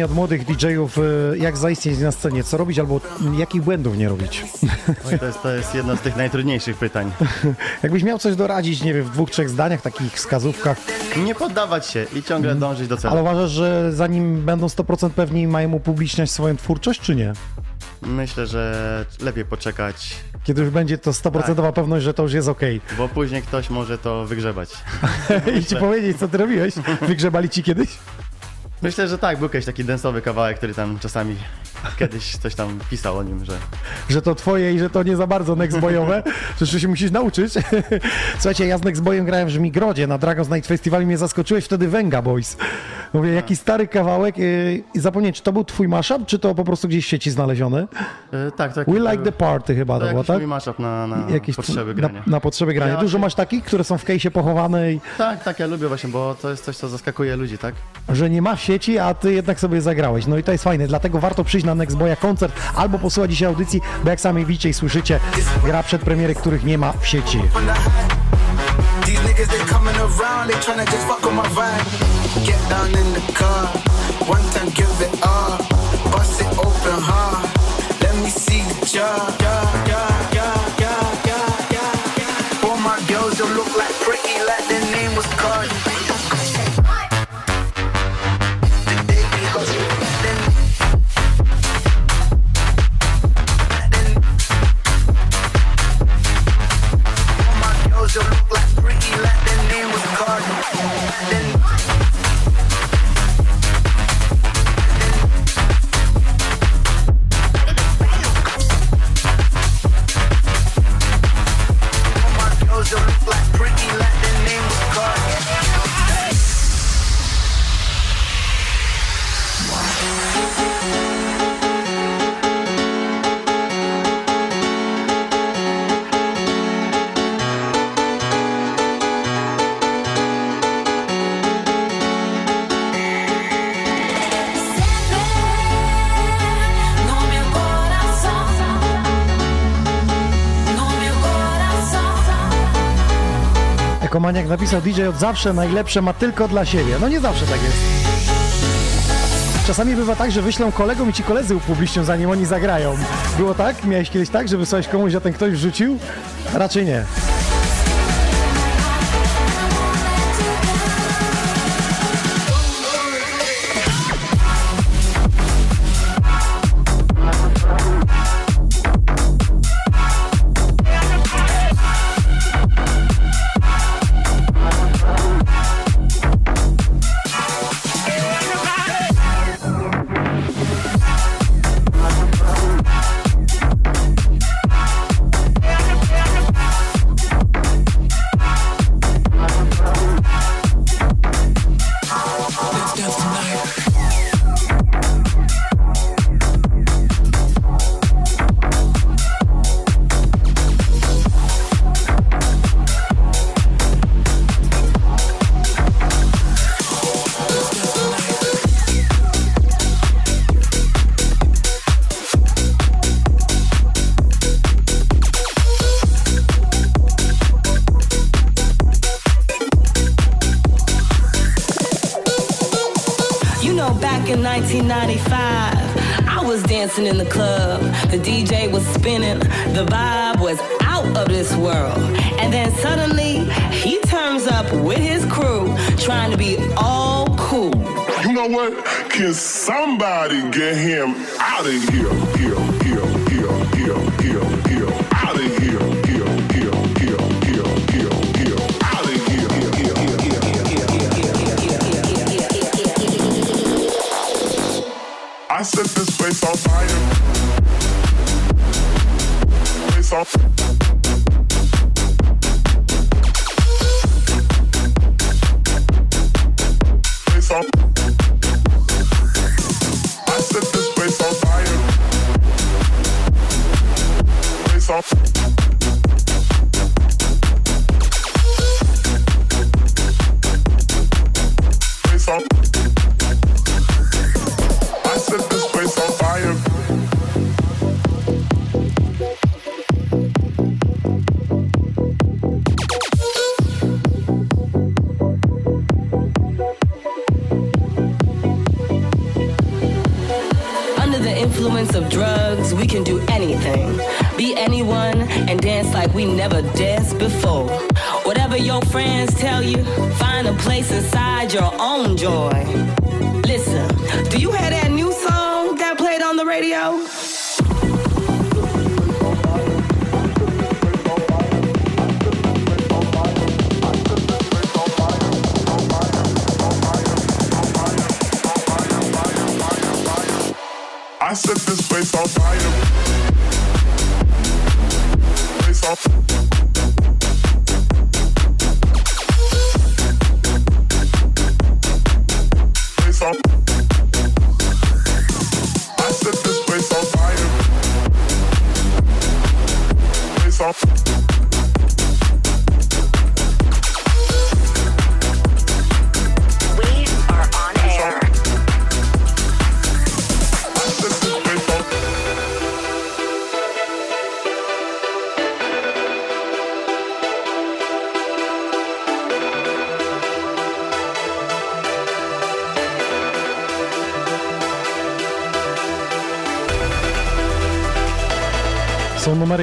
Pytanie od młodych DJ-ów, y, jak zaistnieć na scenie, co robić albo jakich błędów nie robić. Oj, to, jest, to jest jedno z tych najtrudniejszych pytań. Jakbyś miał coś doradzić, nie wiem, w dwóch, trzech zdaniach, takich wskazówkach, Nie poddawać się i ciągle dążyć do celu. ale uważasz, że zanim będą 100% pewni, mają upubliczniać swoją twórczość, czy nie? Myślę, że lepiej poczekać, Kiedy już będzie to 100% pewność, że to już jest okej. bo później ktoś może to wygrzebać. I ci powiedzieć, co ty robiłeś? Wygrzebali ci kiedyś? Myślę, że tak, był kiedyś taki densowy kawałek, który tam czasami kiedyś coś tam pisał o nim, że Że to twoje i że to nie za bardzo nextboyowe, jeszcze się musisz nauczyć. Słuchajcie, ja z nextboyem grałem w Żmigrodzie na Dragon's Night Festival i mnie zaskoczyłeś wtedy Venga Boys. Mówię, jaki stary kawałek. Y, I zapomniałem, czy to był twój mashup, czy to po prostu gdzieś w sieci znaleziony? E, tak, tak. We Like the Party chyba to, to było, tak? mój mashup na, na potrzeby grania. Na, potrzeby grania. Dużo masz takich, które są w kejsie pochowane i... Tak, tak, ja lubię właśnie, bo to jest coś, co zaskakuje ludzi, tak? Że nie ma sieci, a ty jednak sobie zagrałeś. No i to jest fajne, dlatego warto przyjść na Next Boya koncert albo posłuchać dzisiaj audycji, bo jak sami widzicie i słyszycie, gra przed premiery, których nie ma w sieci. These niggas, they coming around, they tryna just fuck on my vibe. Get down in the car, one time give it up. Bust it open hard, let me see the jar. jak napisał DJ od zawsze najlepsze ma tylko dla siebie. No nie zawsze tak jest. Czasami bywa tak, że wyślą kolegom i ci koledzy upublicznią, zanim oni zagrają. Było tak? Miałeś kiedyś tak, że wysłałeś komuś, a ten ktoś wrzucił? Raczej nie.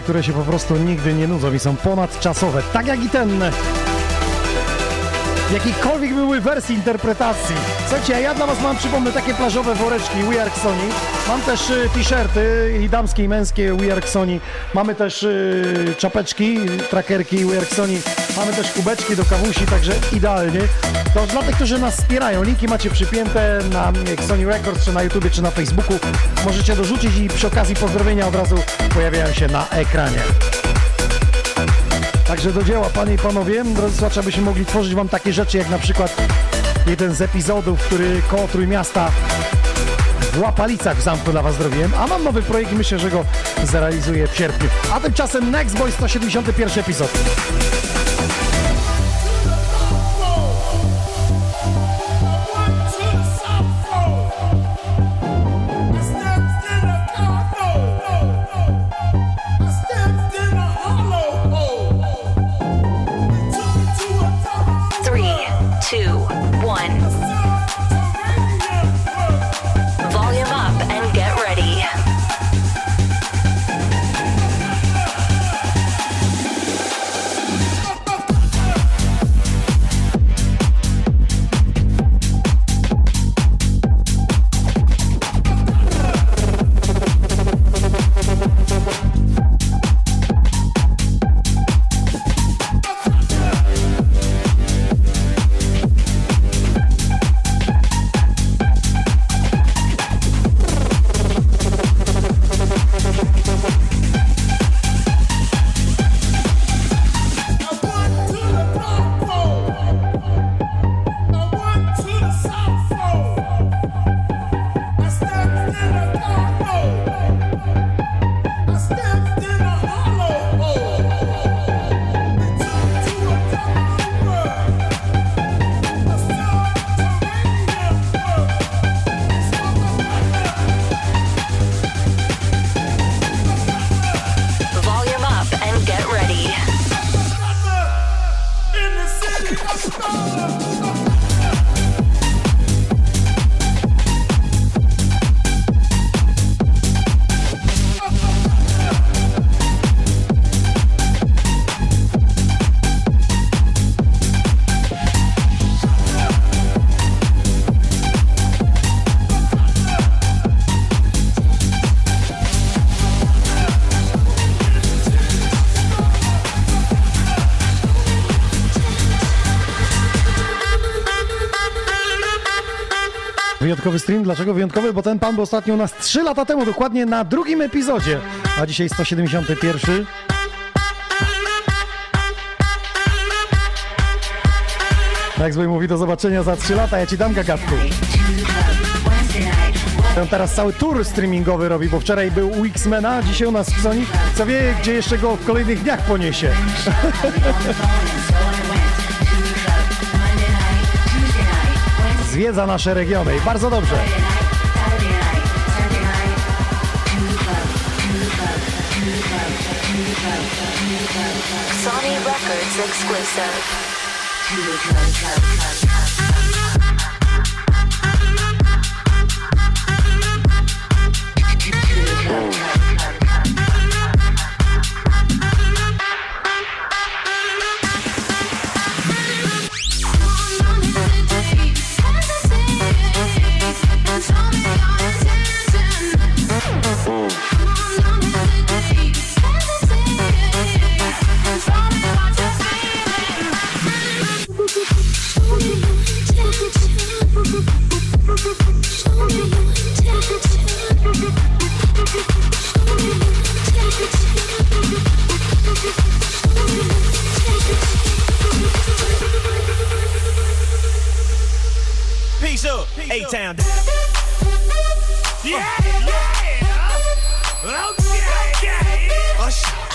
Które się po prostu nigdy nie nudzą i są ponadczasowe, tak jak i ten. Jakiejkolwiek były wersji interpretacji. Słuchajcie, ja dla Was mam, przypomnę, takie plażowe woreczki We Are Sony. Mam też y, t-shirty i damskie i męskie We Are Sony. Mamy też y, czapeczki, trackerki We Are Sony. Mamy też kubeczki do kawusi, także idealnie. To dla tych, którzy nas wspierają, linki macie przypięte na Sony Records, czy na YouTubie, czy na Facebooku. Możecie dorzucić i przy okazji pozdrowienia od razu pojawiają się na ekranie. Także do dzieła, panie i panowie. Drodzy słuchacze, abyśmy mogli tworzyć wam takie rzeczy, jak na przykład jeden z epizodów, który koło Trójmiasta w Łapalicach w zamku dla was zrobiłem, a mam nowy projekt myślę, że go zrealizuję w sierpniu. A tymczasem Next Boy 171 epizod. Wyjątkowy stream. Dlaczego wyjątkowy? Bo ten pan był ostatnio u nas 3 lata temu, dokładnie na drugim epizodzie, a dzisiaj 171. Nextboy mówi do zobaczenia za 3 lata, ja ci dam gagatku. Ten teraz cały tour streamingowy robi, bo wczoraj był u X-Mena, dzisiaj u nas w Sony. Co wie, gdzie jeszcze go w kolejnych dniach poniesie. Zwiedza nasze regiony i bardzo dobrze. Sony Records exclusive.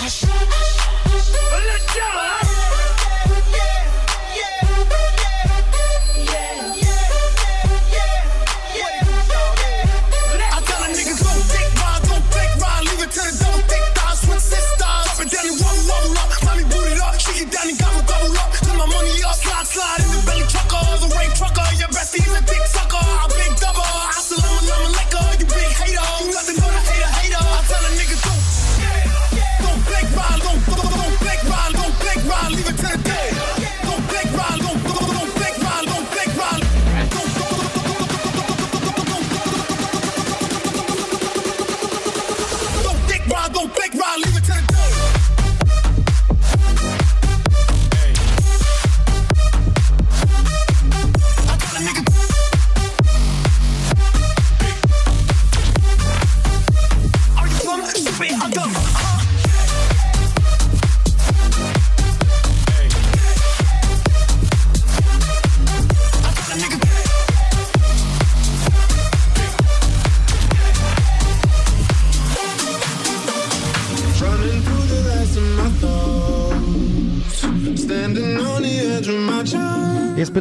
Hush, hush. Let's go.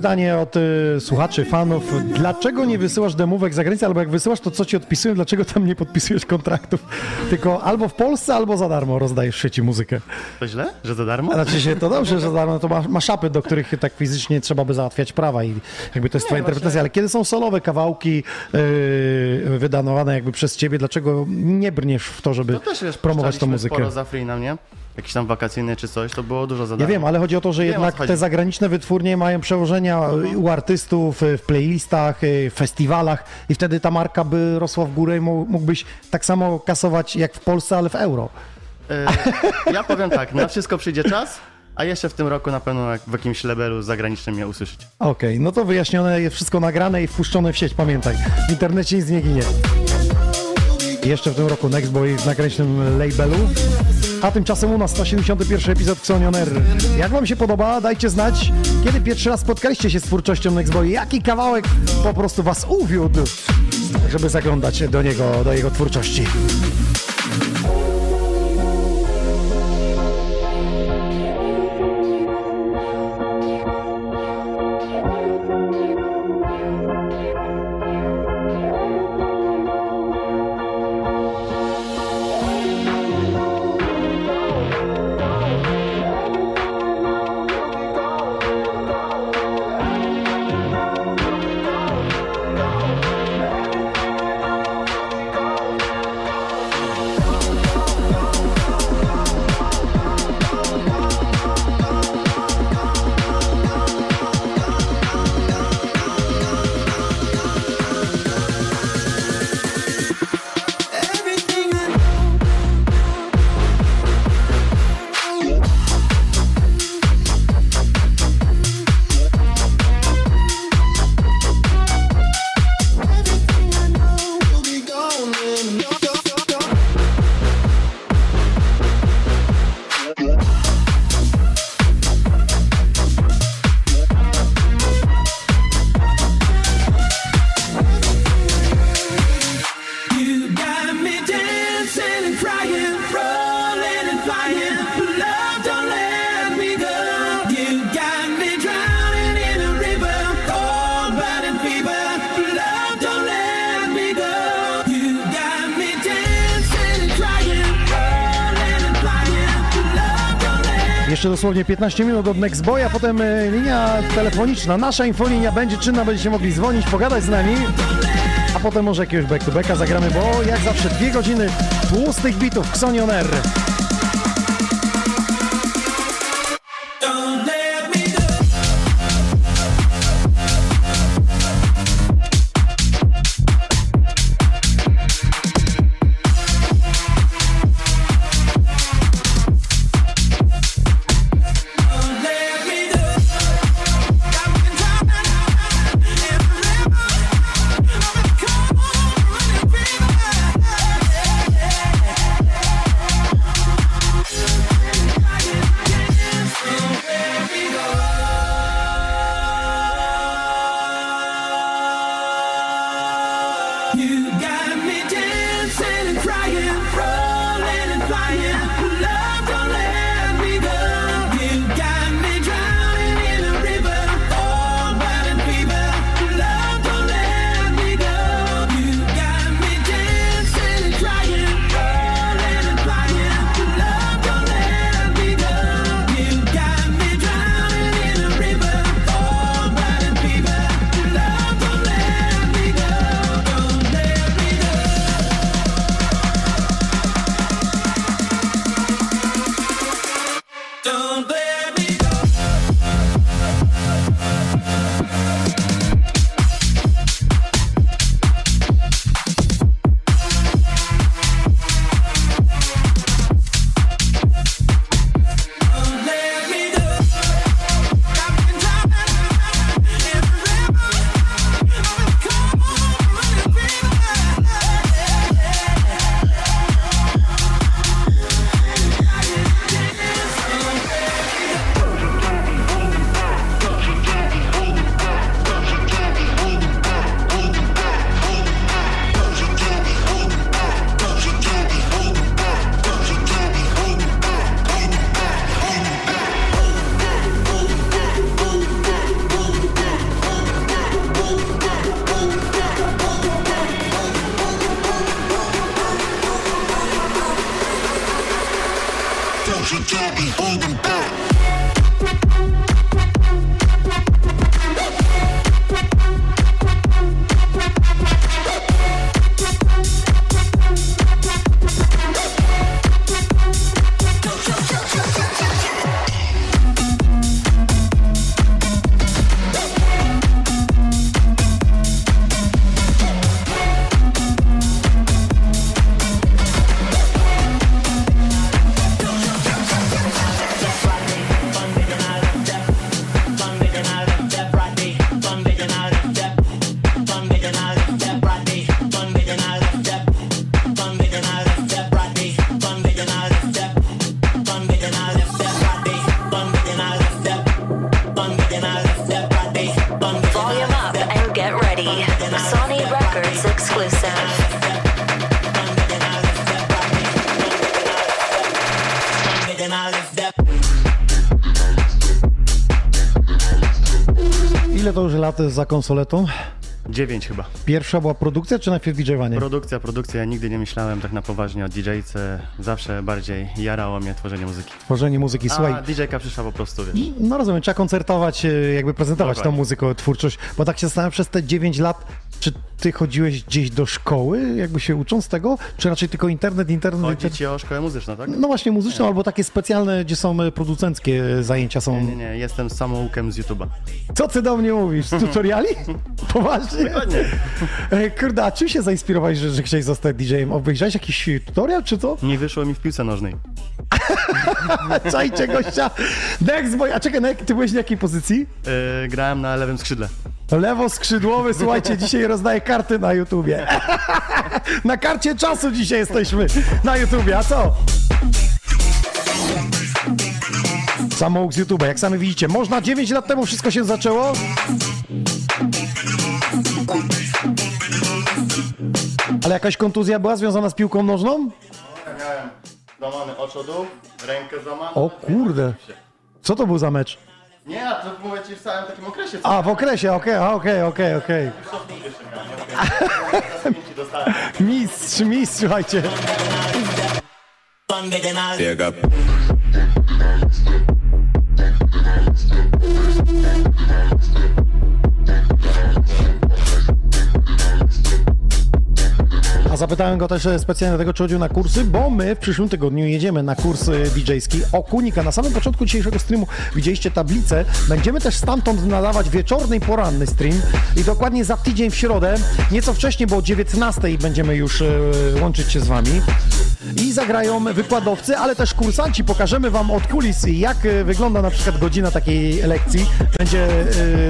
Pytanie od y, słuchaczy, fanów, dlaczego nie wysyłasz demówek za granicę, albo jak wysyłasz, to co ci odpisują, dlaczego tam nie podpisujesz kontraktów? Tylko albo w Polsce, albo za darmo rozdajesz w sieci muzykę. To źle? Że za darmo? Znaczy się to dobrze, że za darmo, to ma, ma szapy, do których tak fizycznie trzeba by załatwiać prawa i jakby to jest twoja interpretacja, ale kiedy są solowe kawałki yy, wydanowane jakby przez ciebie, dlaczego nie brniesz w to, żeby To też wiesz, promować tą muzykę? sporo za free na mnie. Jakiś tam wakacyjny czy coś, to było dużo za Ja wiem, ale chodzi o to, że Wiem, jednak te zagraniczne wytwórnie mają przełożenia u artystów y, w playlistach, y, w festiwalach i wtedy ta marka by rosła w górę i mógł- mógłbyś tak samo kasować jak w Polsce, ale w euro. E, ja powiem tak, na wszystko przyjdzie czas, a jeszcze w tym roku na pewno w jakimś labelu zagranicznym mnie usłyszycie. Okej, no to wyjaśnione, jest wszystko nagrane i wpuszczone w sieć, pamiętaj. W internecie nic nie ginie. Jeszcze w tym roku Nextboy w zagranicznym labelu. A tymczasem u nas 171 epizod Xonion. Jak wam się podoba, dajcie znać, kiedy pierwszy raz spotkaliście się z twórczością Nextboy. Jaki kawałek po prostu was uwiódł, żeby zaglądać do niego, do jego twórczości. Jeszcze dosłownie 15 minut od Nextboya, potem e, linia telefoniczna, nasza infolinia będzie czynna, będziecie mogli dzwonić, pogadać z nami, a potem może jakiegoś back-to-backa zagramy, bo jak zawsze dwie godziny tłustych bitów Xonion Air. Za konsoletą? Dziewięć chyba. Pierwsza była produkcja, czy najpierw DJ-owanie? Produkcja, produkcja. Ja nigdy nie myślałem tak na poważnie o DJ-ce. Zawsze bardziej jarało mnie tworzenie muzyki. Tworzenie muzyki, słuchaj. A DJ-ka przyszła po prostu, wiesz. No rozumiem, trzeba koncertować, e, jakby prezentować tą Dokładnie. muzykę, twórczość, bo tak się zastanawiam przez te 9 lat, czy ty chodziłeś gdzieś do szkoły, jakby się ucząc tego, czy raczej tylko internet, internet, Chodzi internet? ci o szkołę muzyczną, tak? No właśnie muzyczną, albo takie specjalne, gdzie są e, producenckie e, zajęcia są. Nie, nie, nie. Jestem samoukiem z YouTube'a. Co ty do mnie mówisz? Z tutoriali? Poważnie? Dokładnie. E, Kurde, a czym się zainspirowałeś, że, że chciałeś zostać DJ-em? Obejrzałeś jakiś tutorial, czy co? Nie wyszło mi w piłce nożnej. Czajcie gościa. Next boy, a czekaj, na jak, ty byłeś na jakiej pozycji? Yy, grałem na lewym skrzydle. Lewo skrzydłowy, słuchajcie, dzisiaj rozdaję karty na YouTubie. na karcie czasu dzisiaj jesteśmy na YouTubie, a co? Samouk z YouTube'a, jak sami widzicie, można 9 lat temu wszystko się zaczęło. Ale jakaś kontuzja była związana z piłką nożną? Miałem złamany oczodu, rękę złamaną. O kurde. Co to był za mecz? Nie, a to mówię ci w całym takim okresie. co A, w okresie, okej, okej, okej, okej. Mistrz, mistrz, słuchajcie. Biega. A zapytałem go też e, specjalnie dlatego, czy chodził na kursy, bo my w przyszłym tygodniu jedziemy na kurs DJ-ski Okunika. Na samym początku dzisiejszego streamu widzieliście tablicę. Będziemy też stamtąd nadawać wieczorny i poranny stream. I dokładnie za tydzień w środę, nieco wcześniej, bo o 19 będziemy już e, łączyć się z wami. I zagrają wykładowcy, ale też kursanci. Pokażemy wam od kulis, jak e, wygląda na przykład godzina takiej lekcji. Będzie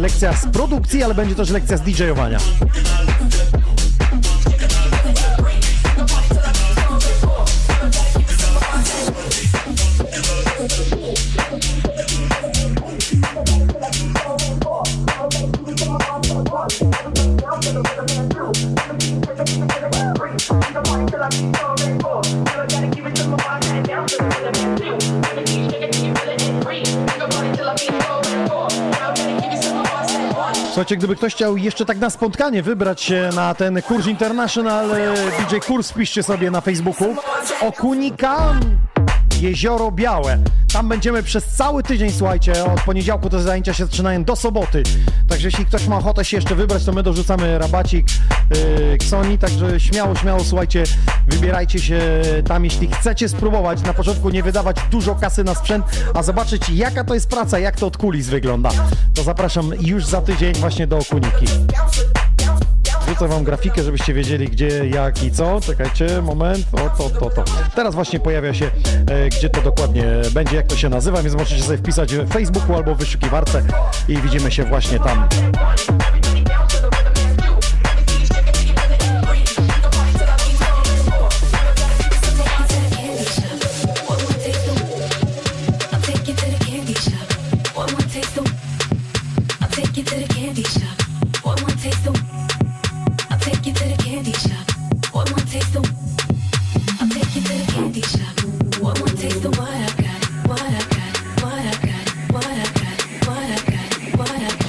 lekcja z produkcji, ale będzie też lekcja z DJ-owania. Słuchajcie, gdyby ktoś chciał jeszcze tak na spotkanie wybrać się na ten kurs International e, DJ Kurs, wpiszcie sobie na Facebooku. Okunika Jezioro Białe. Tam będziemy przez cały tydzień, słuchajcie, od poniedziałku te zajęcia się zaczynają do soboty. Także jeśli ktoś ma ochotę się jeszcze wybrać, to my dorzucamy rabacik yy, Xoni, także śmiało, śmiało, słuchajcie, wybierajcie się tam, jeśli chcecie spróbować. Na początku nie wydawać dużo kasy na sprzęt, a zobaczyć jaka to jest praca, jak to od kulis wygląda. To zapraszam już za tydzień właśnie do Okuniki. Wrzucę wam grafikę, żebyście wiedzieli gdzie, jak i co. Czekajcie, moment. O, to, to, to. Teraz właśnie pojawia się, e, gdzie to dokładnie będzie, jak to się nazywa, więc możecie sobie wpisać w Facebooku albo w wyszukiwarce i widzimy się właśnie tam.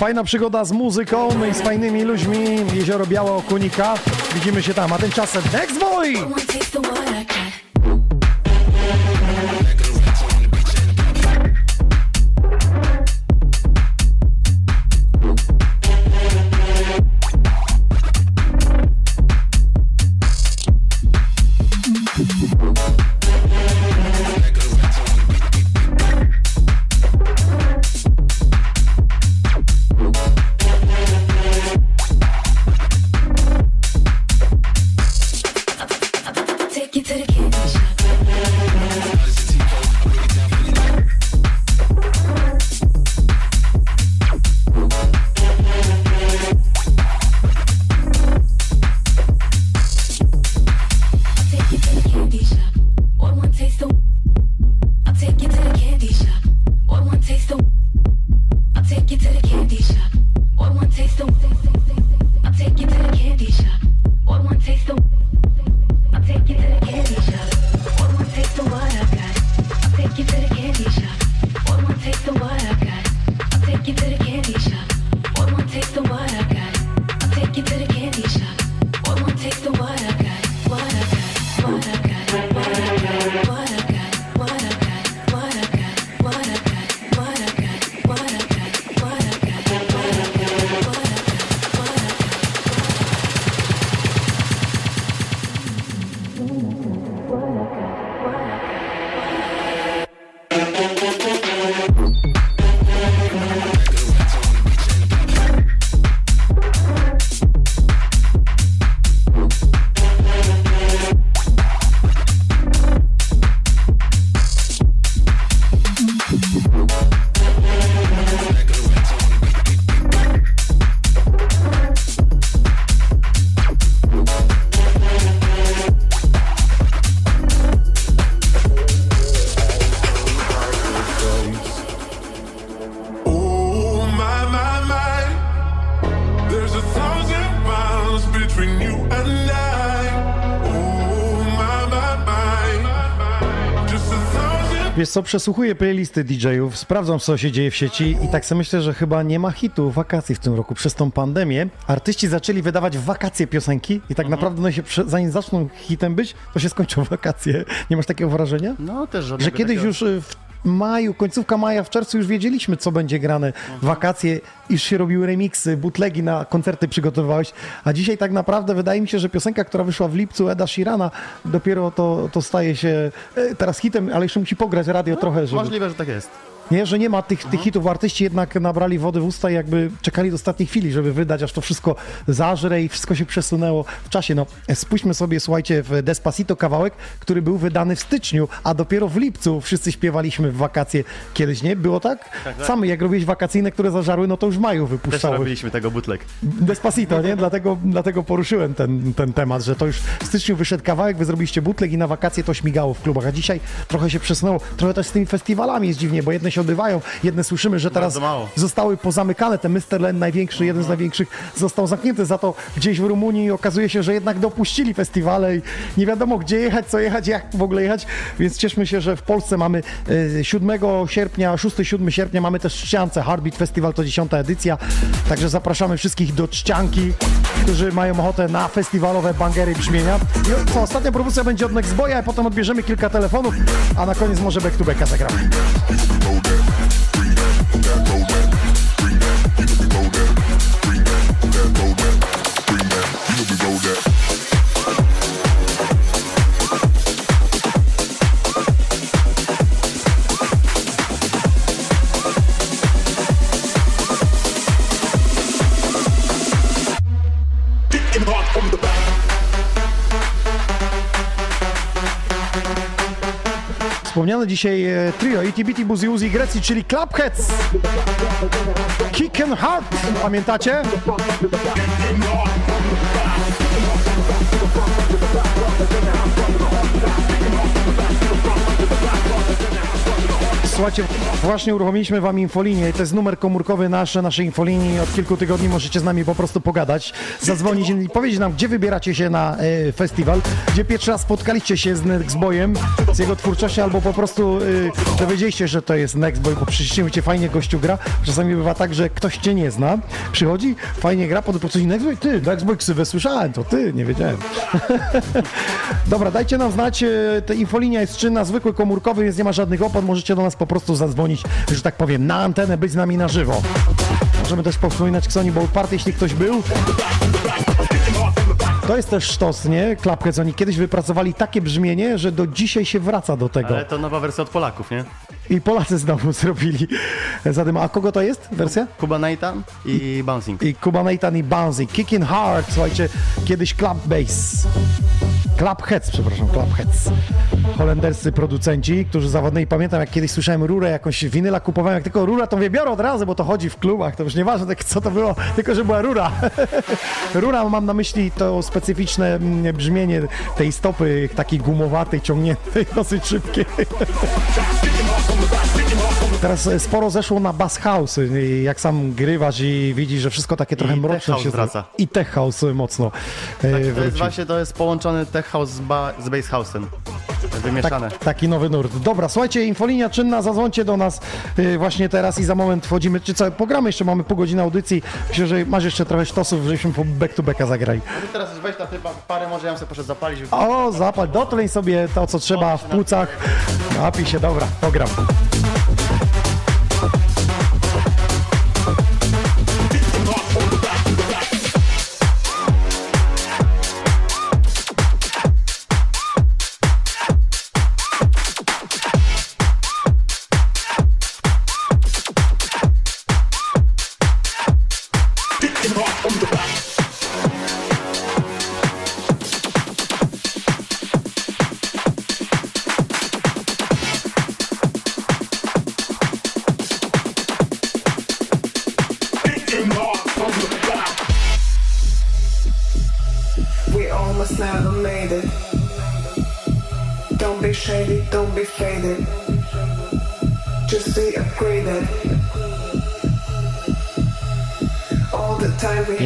Fajna przygoda z muzyką i z fajnymi ludźmi. Jezioro Białe Okunika. Widzimy się tam. A tymczasem Next Boy! Co, przesłuchuję playlisty DJ-ów, sprawdzam co się dzieje w sieci i tak sobie myślę, że chyba nie ma hitu wakacji w tym roku przez tą pandemię. Artyści zaczęli wydawać wakacje piosenki i tak naprawdę no się, zanim zaczną hitem być, to się skończą wakacje. Nie masz takiego wrażenia? No też Że kiedyś takiego- już y, w maju, końcówka maja, w czerwcu już wiedzieliśmy, co będzie grane wakacje, iż się robiły remiksy, bootlegi na koncerty przygotowywałeś, a dzisiaj tak naprawdę wydaje mi się, że piosenka, która wyszła w lipcu Eda Shirana, dopiero to, to staje się e, teraz hitem, ale jeszcze musi pograć radio trochę, żeby... Możliwe, że tak jest. Nie, że nie ma tych, tych hitów, artyści jednak nabrali wody w usta i jakby czekali do ostatniej chwili, żeby wydać, aż to wszystko zażre i wszystko się przesunęło w czasie. No, spójrzmy sobie, słuchajcie, w Despacito kawałek, który był wydany w styczniu, a dopiero w lipcu wszyscy śpiewaliśmy w wakacje kiedyś, nie? Było tak? Tak, tak. Same, jak robiłeś wakacyjne, które zażarły, no to już w maju Też wypuszczałeś. robiliśmy tego bootleg. Despacito, nie? Dlatego, dlatego poruszyłem ten, ten temat, że to już w styczniu wyszedł kawałek, wy zrobiliście butlek i na wakacje to śmigało w klubach, a dzisiaj trochę się przesunęło. Trochę też z tymi festiwalami jest dziwnie, bo jedne się odbywają, jedne słyszymy, że teraz zostały pozamykane. Ten. Len, największy, jeden z największych, został zamknięty za to gdzieś w Rumunii okazuje się, że jednak dopuścili festiwale i nie wiadomo gdzie jechać, co jechać, jak w ogóle jechać, więc cieszmy się, że w Polsce mamy e, 7 sierpnia, 6-7 sierpnia mamy też Trzciance, Heartbeat Festival to 10 edycja, także zapraszamy wszystkich do Trzcianki, którzy mają ochotę na festiwalowe bangery brzmienia. I co, ostatnia propozycja będzie od Nextboya, a potem odbierzemy kilka telefonów, a na koniec może back to backa zagramy. that, bring that. Wspomniane dzisiaj e, trio ETBT Buzi Uzi Grecji, czyli Clubheads. Kick and Heart, pamiętacie? Słuchajcie, właśnie uruchomiliśmy wam infolinię. To jest numer komórkowy nasz, naszej infolinii. Od kilku tygodni możecie z nami po prostu pogadać, zadzwonić i powiedzieć nam, gdzie wybieracie się na e, festiwal, gdzie pierwszy raz spotkaliście się z Nextboyem, z jego twórczością, albo po prostu e, dowiedzieliście, że to jest Nextboy, bo przyjdziecie, mówicie, fajnie gościu gra. Czasami bywa tak, że ktoś cię nie zna, przychodzi, fajnie gra, potem po coś Nextboy, ty, Nextboy ksywę słyszałem, to ty, nie wiedziałem. Dobra, dajcie nam znać, e, ta infolinia jest czynna, zwykły komórkowy, więc nie ma żadnych opłat, możecie do nas po prostu zadzwonić, że tak powiem, na antenę, być z nami na żywo. Możemy też powspominać Ksoni, bo party, jeśli ktoś był. To jest też sztos, nie? Klapkę, co oni kiedyś wypracowali takie brzmienie, że do dzisiaj się wraca do tego. Ale to nowa wersja od Polaków, nie? I Polacy znowu zrobili zatem. A kogo to jest wersja? Kuba Nathan i Bouncing. I Kuba Nathan i Bouncy. Kicking Hard, słuchajcie, kiedyś Club Bass. Club Heads, przepraszam, Club Heads. Holenderscy producenci, którzy zawodni. Pamiętam, jak kiedyś słyszałem rurę, jakąś winyla kupowałem, jak tylko rura, to mówię, biorę od razu, bo to chodzi w klubach, to już nieważne, tak, co to było, tylko, że była rura. rura, mam na myśli to specyficzne mm, brzmienie tej stopy, takiej gumowatej, ciągniętej, dosyć szybkiej. Teraz e, sporo zeszło na bass house, jak sam grywasz i widzisz, że wszystko takie trochę I mroczne się wraca. I tech house mocno e, Tak, to jest właśnie to jest połączony tech house z, ba- z bass house'em. Wymieszane. Tak, taki nowy nurt. Dobra, słuchajcie, infolinia czynna, zadzwońcie do nas y, właśnie teraz i za moment wchodzimy, czy co, pogramy jeszcze, mamy pół godziny audycji. Myślę, że masz jeszcze trochę sztosów, żebyśmy po back to backa zagrali. Teraz już weź na chyba parę, może ja bym sobie poszedł zapalić. O, zapal, dotleń sobie to, co trzeba w płucach. Napij się, dobra, pogram.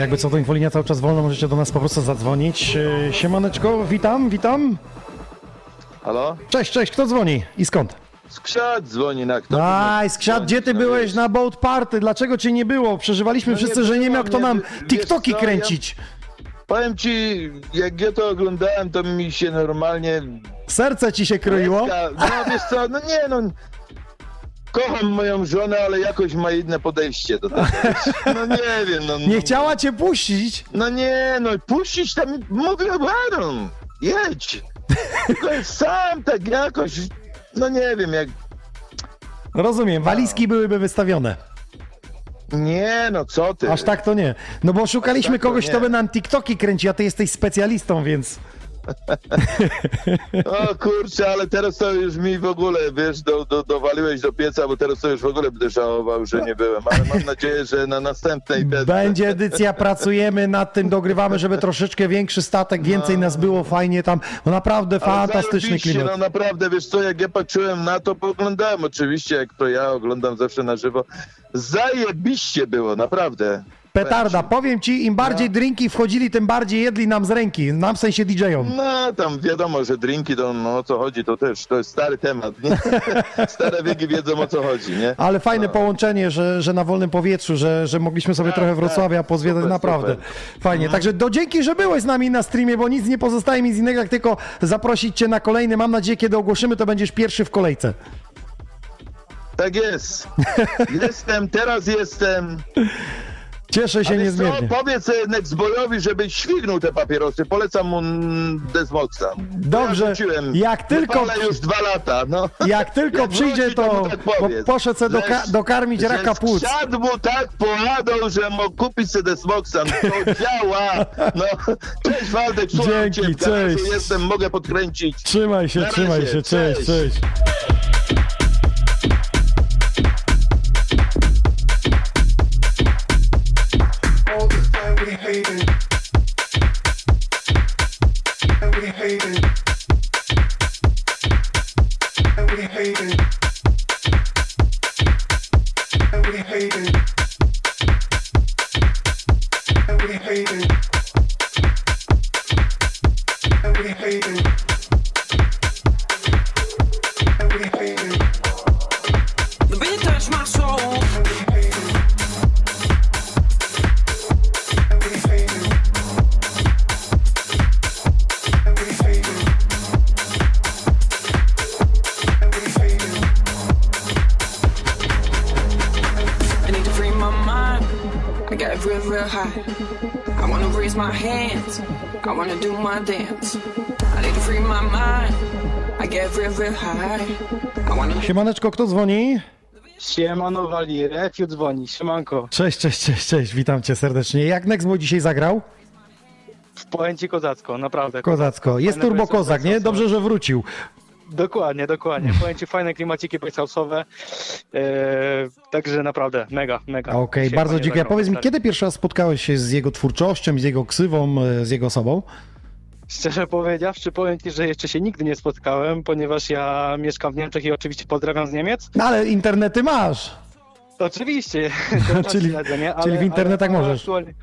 Jakby co, to infolinia cały czas wolna, możecie do nas po prostu zadzwonić. Y, Siemaneczko, witam, witam. Halo? Cześć, cześć, kto dzwoni i skąd? Skrzat dzwoni na kto. Aj, skrzat, gdzie ty byłeś na boat party? Dlaczego cię nie było? Przeżywaliśmy No wszyscy, nie że nie miał kto nam TikToki co, ja- kręcić. Powiem ci, jak ja to oglądałem, to mi się normalnie... Serce ci się kroiło? Łezka- No wiesz co, no nie no... Kocham moją żonę, ale jakoś ma inne podejście do tego. No nie wiem, no... Nie chciała cię puścić? No nie, no puścić tam, mówię, Aaron, jedź. Tylko sam tak jakoś, no nie wiem, jak... Rozumiem, walizki byłyby wystawione. Nie, no co ty. Aż tak to nie. No bo szukaliśmy tak kogoś, kto by nam TikToki kręci, a ty jesteś specjalistą, więc... O kurczę, ale teraz to już mi w ogóle, wiesz, do, do, dowaliłeś do pieca, bo teraz to już w ogóle będę żałował, że nie byłem, ale mam nadzieję, że na następnej będę. Będzie edycja, pracujemy nad tym, dogrywamy, żeby troszeczkę większy statek, więcej nas było, fajnie tam. No naprawdę fantastyczny klimat. No naprawdę, wiesz co, jak ja patrzyłem na to, poglądałem oczywiście, jak to ja oglądam zawsze na żywo. Zajebiście było, naprawdę. Petarda, powiem ci, im No. bardziej drinki wchodzili, tym bardziej jedli nam z ręki, nam w sensie DJ-om. No, tam wiadomo, że drinki, to no, o co chodzi, to też, to jest stary temat, nie? Stare wieki wiedzą, o co chodzi, nie? Ale fajne połączenie, że, że na wolnym powietrzu, że, że mogliśmy sobie trochę Wrocławia pozwiedzać, Tak, Super, naprawdę. super. Mhm. Fajnie, także do dzięki, że byłeś z nami na streamie, bo nic nie pozostaje mi z innego, jak tylko zaprosić cię na kolejny. Mam nadzieję, kiedy ogłoszymy, to będziesz pierwszy w kolejce. Tak jest. Jestem, teraz jestem. Cieszę się wiesz co, niezmiernie. powiedz e, Nexboyowi, żeby śwignął te papierosy. Polecam mu Desmoxa. Dobrze, Ja jak tylko- już dwa lata, no. Jak tylko Jak przyjdzie, to mu tak powiedz, poszedł sobie że- doka- dokarmić że raka płuc. Siadł mu tak poładą, że mógł kupić sobie Desmoxa. No, To działa. No, cześć Waldek, słucham Dzięki, cię, cześć. jestem, mogę podkręcić. Trzymaj się, trzymaj się, cześć, cześć. cześć. Time I wanna do my dance. I need to free my mind. I get real, real high. I wanna Siemaneczko, kto dzwoni? Siemano Wali, Refiu dzwoni, siemanko. Cześć, cześć, cześć, cześć, witam cię serdecznie. Jak Nexmo dzisiaj zagrał? Powiem ci kozacko, naprawdę. Kozacko. Jest Turbo Kozak, nie? backsource'owe. Dobrze, że wrócił. Dokładnie, dokładnie. Powiem ci fajne klimaciki backshouse'owe. Eee, także naprawdę, mega, mega. Okej, Dzisiaj bardzo dziękuję. Powiedz mi, kiedy pierwszy raz spotkałeś się z jego twórczością, z jego ksywą, e, z jego osobą? Szczerze powiedziawszy, powiem ci, że jeszcze się nigdy nie spotkałem, ponieważ ja mieszkam w Niemczech i oczywiście pozdrawiam z Niemiec. No ale internety masz. Oczywiście. Czyli- śledzę, nie? czyli w internetach możesz. aktualnie-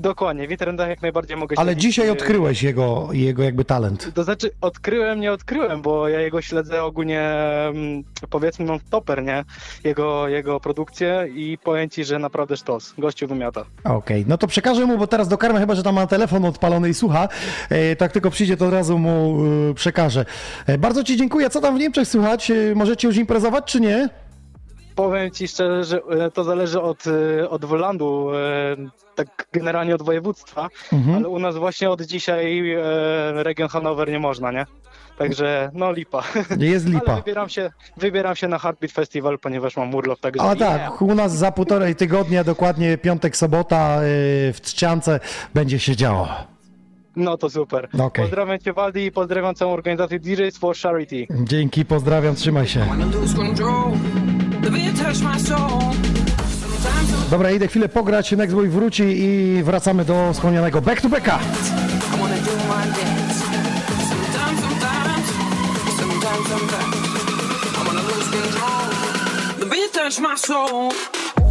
Dokładnie, w internetach jak najbardziej mogę Ale śledzić, dzisiaj e, odkryłeś jego, jego jakby talent. To znaczy, odkryłem, nie odkryłem, bo ja jego śledzę ogólnie, mm, powiedzmy, non toper, nie? Jego, jego produkcję i powiem ci, że naprawdę sztos. Gościu wymiata. Okej, no to przekażę mu, bo teraz do karmy chyba, że tam ma telefon odpalony i słucha. E, tak tylko przyjdzie, to od razu mu e, przekażę. E, bardzo Ci dziękuję. Co tam w Niemczech słychać? E, możecie już imprezować, czy nie? Powiem ci szczerze, że to zależy od, od Wolandu, tak generalnie od województwa, Mhm. ale u nas właśnie od dzisiaj e, region Hanower nie można, nie? Także no lipa. Jest lipa. Ale wybieram się, wybieram się na Heartbeat Festival, ponieważ mam urlop, także A tak, u nas za półtorej tygodnia, dokładnie piątek, sobota e, w Trzciance będzie się działo. No to super. Okej. Pozdrawiam Cię Waldi i pozdrawiam całą organizację DJs for Charity. Dzięki, pozdrawiam, trzymaj się. Dobra, idę chwilę pograć, Nextboy wróci i wracamy do wspomnianego back to backa. Do my dance.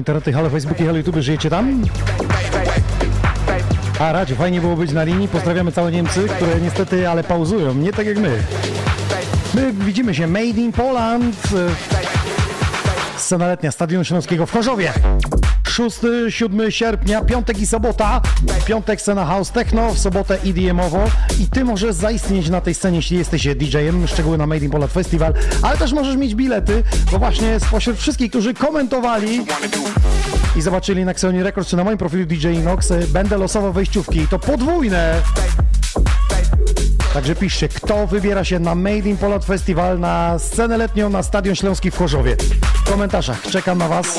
Internety, halo Facebooki, halo YouTube, żyjecie tam? A Radzie, fajnie było być na linii. Pozdrawiamy całe Niemcy, które niestety, ale pauzują, nie tak jak my. My widzimy się Made in Poland. Scena letnia Stadionu Śląskiego w Chorzowie. 6-7 sierpnia, piątek i sobota. Piątek scena House Techno, w sobotę EDM-owo i ty możesz zaistnieć na tej scenie, jeśli jesteś DJ-em, szczegóły na Made in Poland Festival, ale też możesz mieć bilety, bo właśnie spośród wszystkich, którzy komentowali i zobaczyli na Xeoni Records czy na moim profilu DJ Inox, y, będę losował wejściówki i to podwójne. Także piszcie, kto wybiera się na Made in Poland Festival na scenę letnią na Stadion Śląski w Chorzowie. W komentarzach czekam na Was.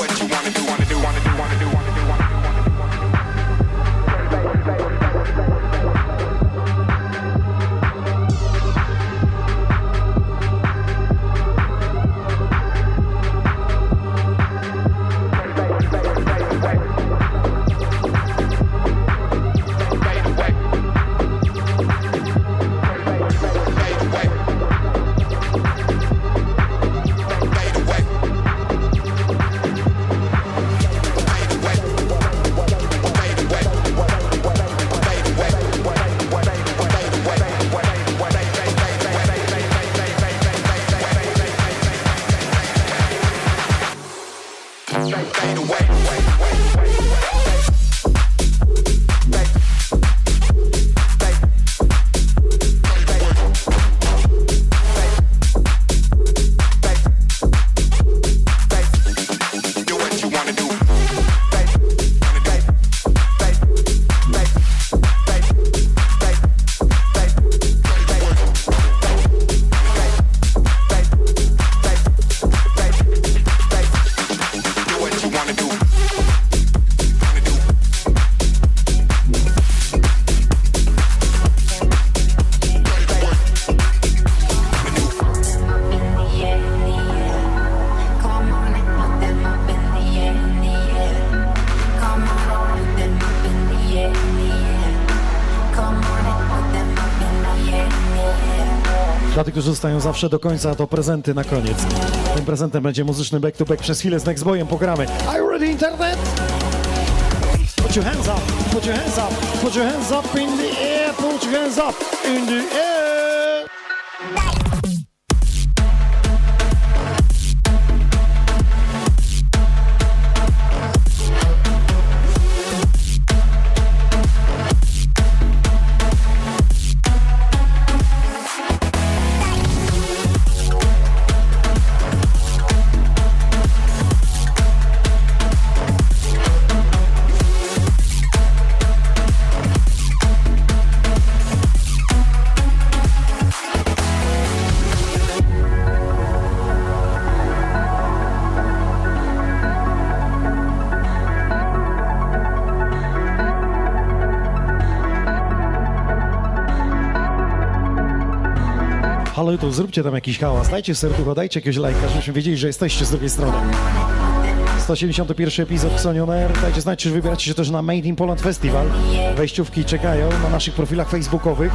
Zostają zawsze do końca, to prezenty na koniec. Tym prezentem będzie muzyczny back to back. Przez chwilę z Next Boyem pogramy. Are you ready, internet? Put your hands up, put your hands up, put your hands up in the air, put your hands up in the air. Halo YouTube, zróbcie tam jakiś hałas, dajcie serducho, dajcie jakiegoś lajka, żebyśmy wiedzieli, że jesteście z drugiej strony. 171 epizod Xonion Air. Dajcie znać, czy wybieracie się też na Made in Poland Festival. Wejściówki czekają na naszych profilach facebookowych.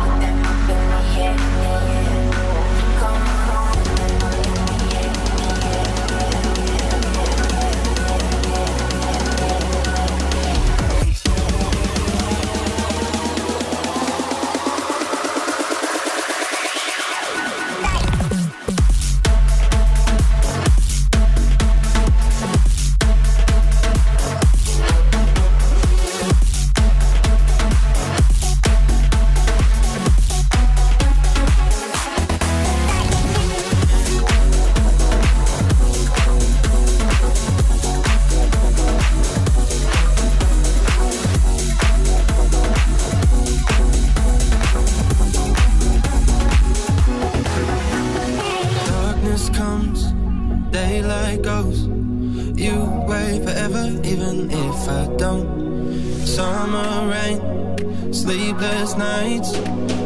Nights.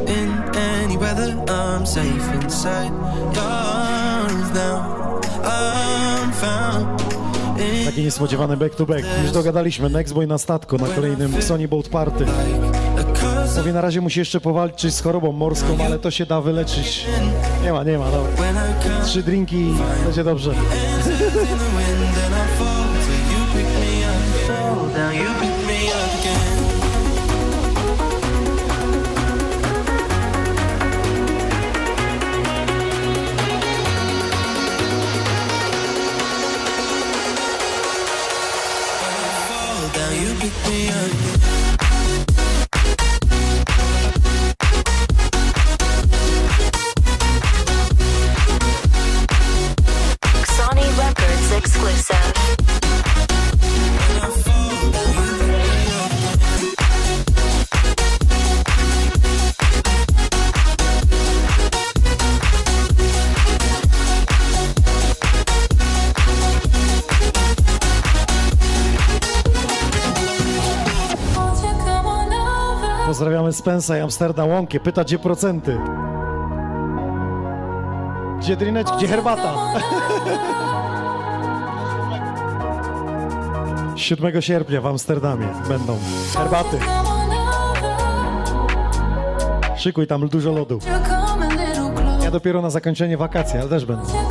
In any weather, I'm safe inside. Yours now, I'm found. In Takie niespodziewane back to back. Już dogadaliśmy, Nextboy na statku, na kolejnym Sony Boat Party. Mówię, na razie musi jeszcze powalczyć z chorobą morską, ale to się da wyleczyć. Nie ma, nie ma, dobra. Trzy drinki i będzie dobrze. You Spensa i Amsterdam Łąkie. Pyta, gdzie procenty? Gdzie drineczki, gdzie herbata? 7 sierpnia w Amsterdamie będą herbaty. Szykuj tam dużo lodu. Ja dopiero na zakończenie wakacji, ale też będę.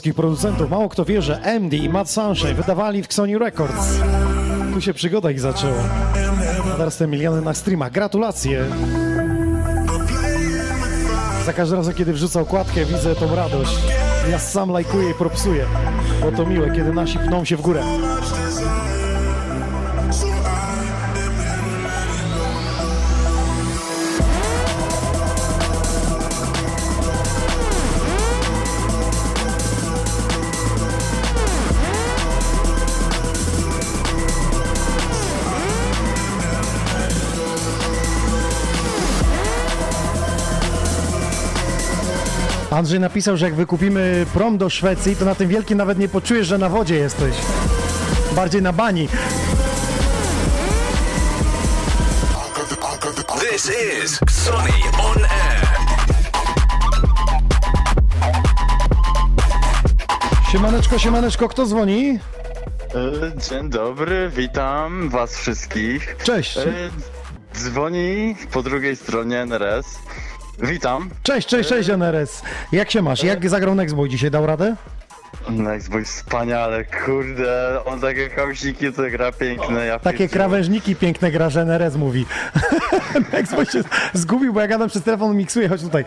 Polskich producentów. Mało kto wie, że MD i Matt Sunshine wydawali w Sony Records. Tu się przygoda ich zaczęła. Te miliony na streamach. Gratulacje! Za każdym razem, kiedy wrzucę okładkę, widzę tą radość. Ja sam lajkuję i propsuję. Bo to miłe, kiedy nasi pną się w górę. Andrzej napisał, że jak wykupimy prom do Szwecji, to na tym wielkim nawet nie poczujesz, że na wodzie jesteś. Bardziej na bani. This is Sonny on Air. Siemaneczko, siemaneczko, kto dzwoni? E, Dzień dobry, witam was wszystkich. Cześć. E, Dzwoni po drugiej stronie NRS. Witam. Cześć, cześć, cześć NRS. Jak się masz? Jak zagrał Nextboy dzisiaj? Dał radę? Nextboy wspaniale, kurde, on takie kausiki, to gra piękne, ja Takie krawężniki piękne gra, że NRS mówi. Nextboy się zgubił, bo ja gadam przez telefon, miksuję, chodź tutaj.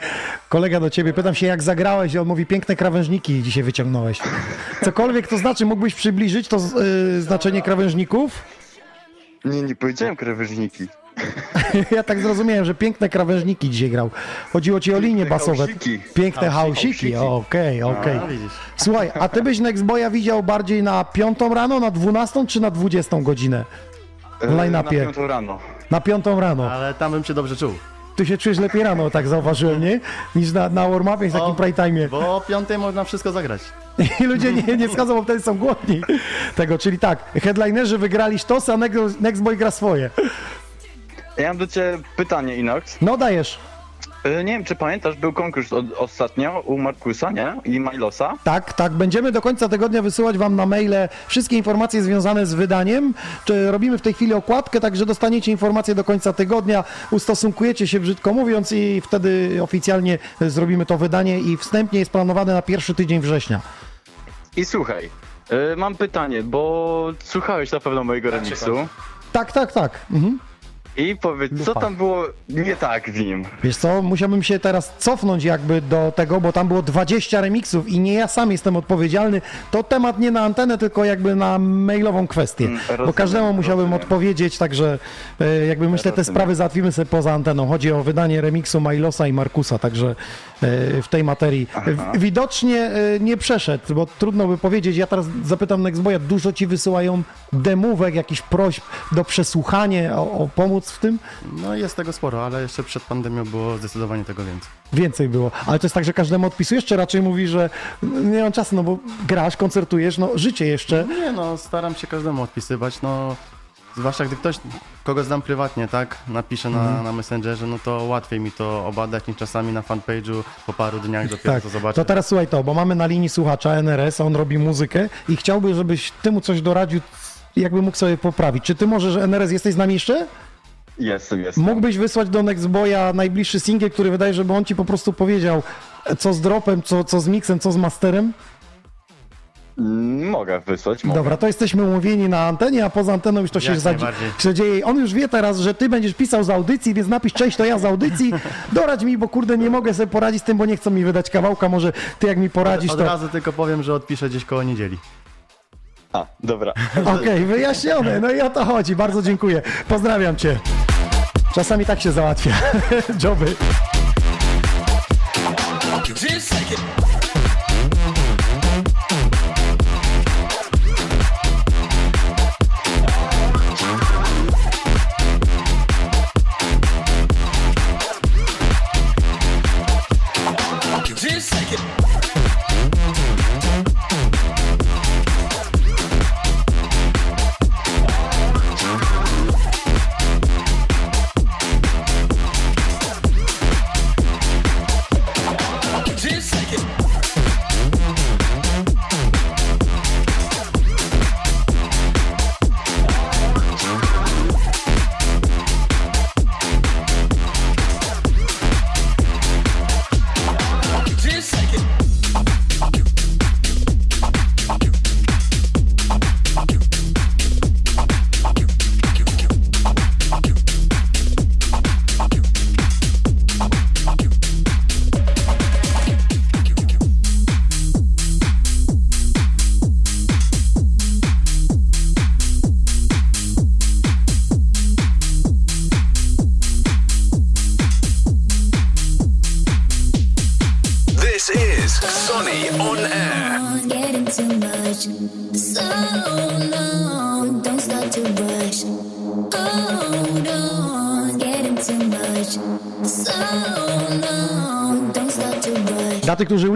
Kolega do ciebie, pytam się jak zagrałeś i on mówi piękne krawężniki dzisiaj wyciągnąłeś. Cokolwiek to znaczy, mógłbyś przybliżyć to yy, znaczenie krawężników? Nie, nie powiedziałem krawężniki. Ja tak zrozumiałem, że piękne krawężniki dzisiaj grał. Chodziło ci o linie basowe. hausiki. Piękne Hausiki, okej, okej. A, widzisz. Słuchaj, a ty byś Nextboya widział bardziej na piątą rano, na dwunastą czy na dwudziestą godzinę? W E, line-upie. Na piątą rano. Na piątą rano. Ale tam bym się dobrze czuł. Ty się czujesz lepiej rano, tak zauważyłem, nie? Niż na, na warm-upie w takim prime time. Bo o piątej można wszystko zagrać. I ludzie nie, nie schodzą, bo wtedy są głodni tego. Czyli tak, headlinerzy wygrali sztos, a Next- Nextboy gra swoje. Ja mam do ciebie pytanie, Inox. No dajesz. E, Nie wiem, czy pamiętasz, był konkurs od, ostatnio u Markusa, nie? I Milosa. Tak, tak. Będziemy do końca tygodnia wysyłać Wam na maile wszystkie informacje związane z wydaniem. Czy robimy w tej chwili okładkę, także dostaniecie informacje do końca tygodnia, ustosunkujecie się brzydko mówiąc i wtedy oficjalnie zrobimy to wydanie i wstępnie jest planowane na pierwszy tydzień września. I słuchaj, e, mam pytanie, bo słuchałeś na pewno mojego remiksu. Tak, tak, tak. Mhm. I powiedz, co Lupa. tam było nie tak w nim? Wiesz co, musiałbym się teraz cofnąć jakby do tego, bo tam było 20 remixów i nie ja sam jestem odpowiedzialny. To temat nie na antenę, tylko jakby na mailową kwestię. Mm, bo rozumiem, każdemu musiałbym odpowiedzieć, także e, jakby myślę, te Rozumiem. sprawy załatwimy sobie poza anteną. Chodzi o wydanie remiksu Mailosa i Markusa, także e, w tej materii. W- Widocznie e, nie przeszedł, bo trudno by powiedzieć. Ja teraz zapytam Nextboya, dużo ci wysyłają demówek, jakichś prośb do przesłuchania, o, o pomóc w tym? No jest tego sporo, ale jeszcze przed pandemią było zdecydowanie tego więcej. Więcej było. Ale to jest tak, że każdemu odpisujesz, czy raczej mówi, że nie mam czasu, no bo grasz, koncertujesz, no życie jeszcze. Nie no, staram się każdemu odpisywać, no zwłaszcza gdy ktoś, kogo znam prywatnie, tak, napisze na, Mhm. na Messengerze, no to łatwiej mi to obadać niż czasami na fanpage'u po paru dniach dopiero Tak, to zobaczę. to teraz słuchaj to, bo mamy na linii słuchacza NRS, on robi muzykę i chciałby, żebyś ty mu coś doradził, jakby mógł sobie poprawić. Czy ty możesz, NRS, jesteś z nami jeszcze? Jestem, jestem. Mógłbyś wysłać do Nextboya najbliższy singiel, który wydaje, żeby on ci po prostu powiedział, co z dropem, co, co z mixem, co z masterem? Mm, Mogę wysłać, mogę. Dobra, to jesteśmy umówieni na antenie, a poza anteną już to się Jak zadzi- najbardziej. się dzieje. On już wie teraz, że ty będziesz pisał z audycji, więc napisz cześć, to ja z audycji. Doradź mi, bo kurde nie mogę sobie poradzić z tym, bo nie chcą mi wydać kawałka, może ty jak mi poradzisz, Od to... razu tylko powiem, że odpiszę gdzieś koło niedzieli. A, dobra. Okej, wyjaśnione, no i o to chodzi, bardzo dziękuję. Pozdrawiam cię. Czasami tak się załatwia. Joby.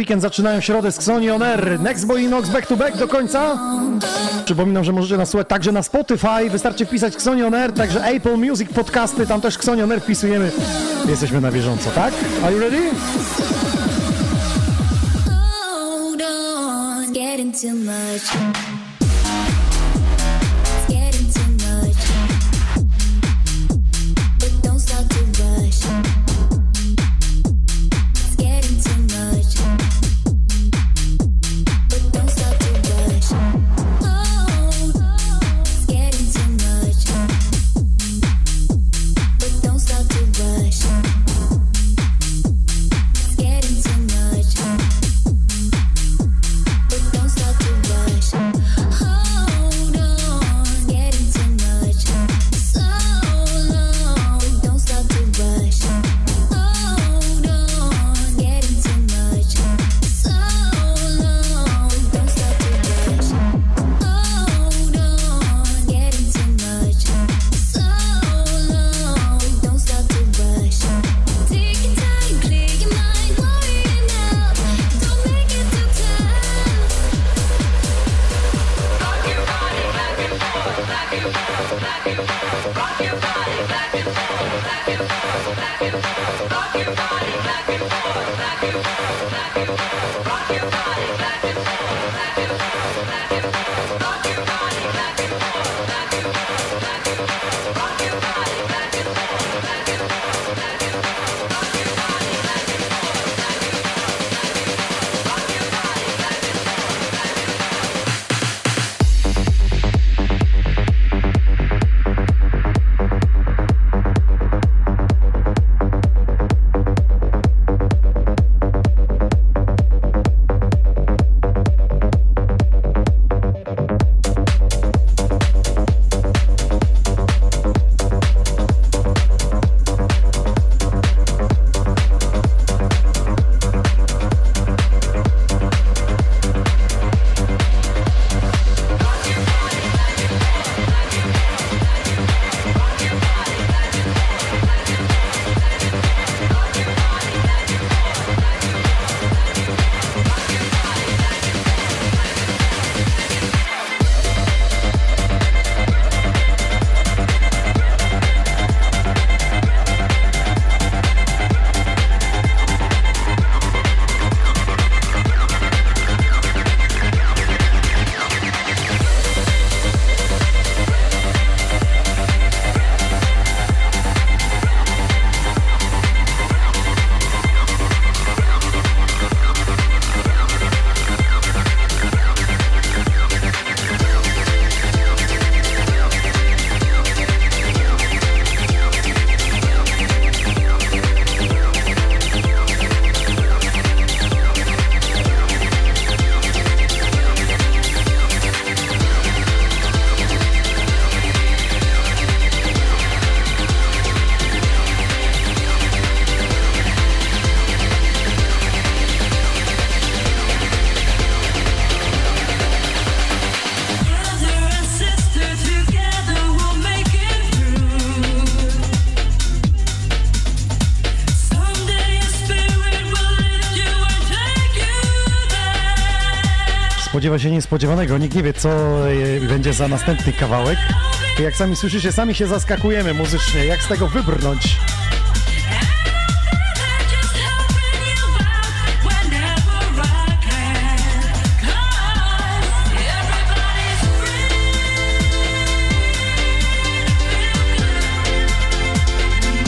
Weekend zaczynają środę z Xoni On Air, Next Boy Inox back to back do końca. Przypominam, że możecie nas słuchać także na Spotify, wystarczy wpisać Xoni On Air, także Apple Music, podcasty, tam też Xoni On Air wpisujemy. Jesteśmy na bieżąco, tak? Are you ready? Hold on. Getting too much. Spodziewa się niespodziewanego. Nikt nie wie, co e, będzie za następny kawałek. Jak sami słyszycie, sami się zaskakujemy muzycznie. Jak z tego wybrnąć?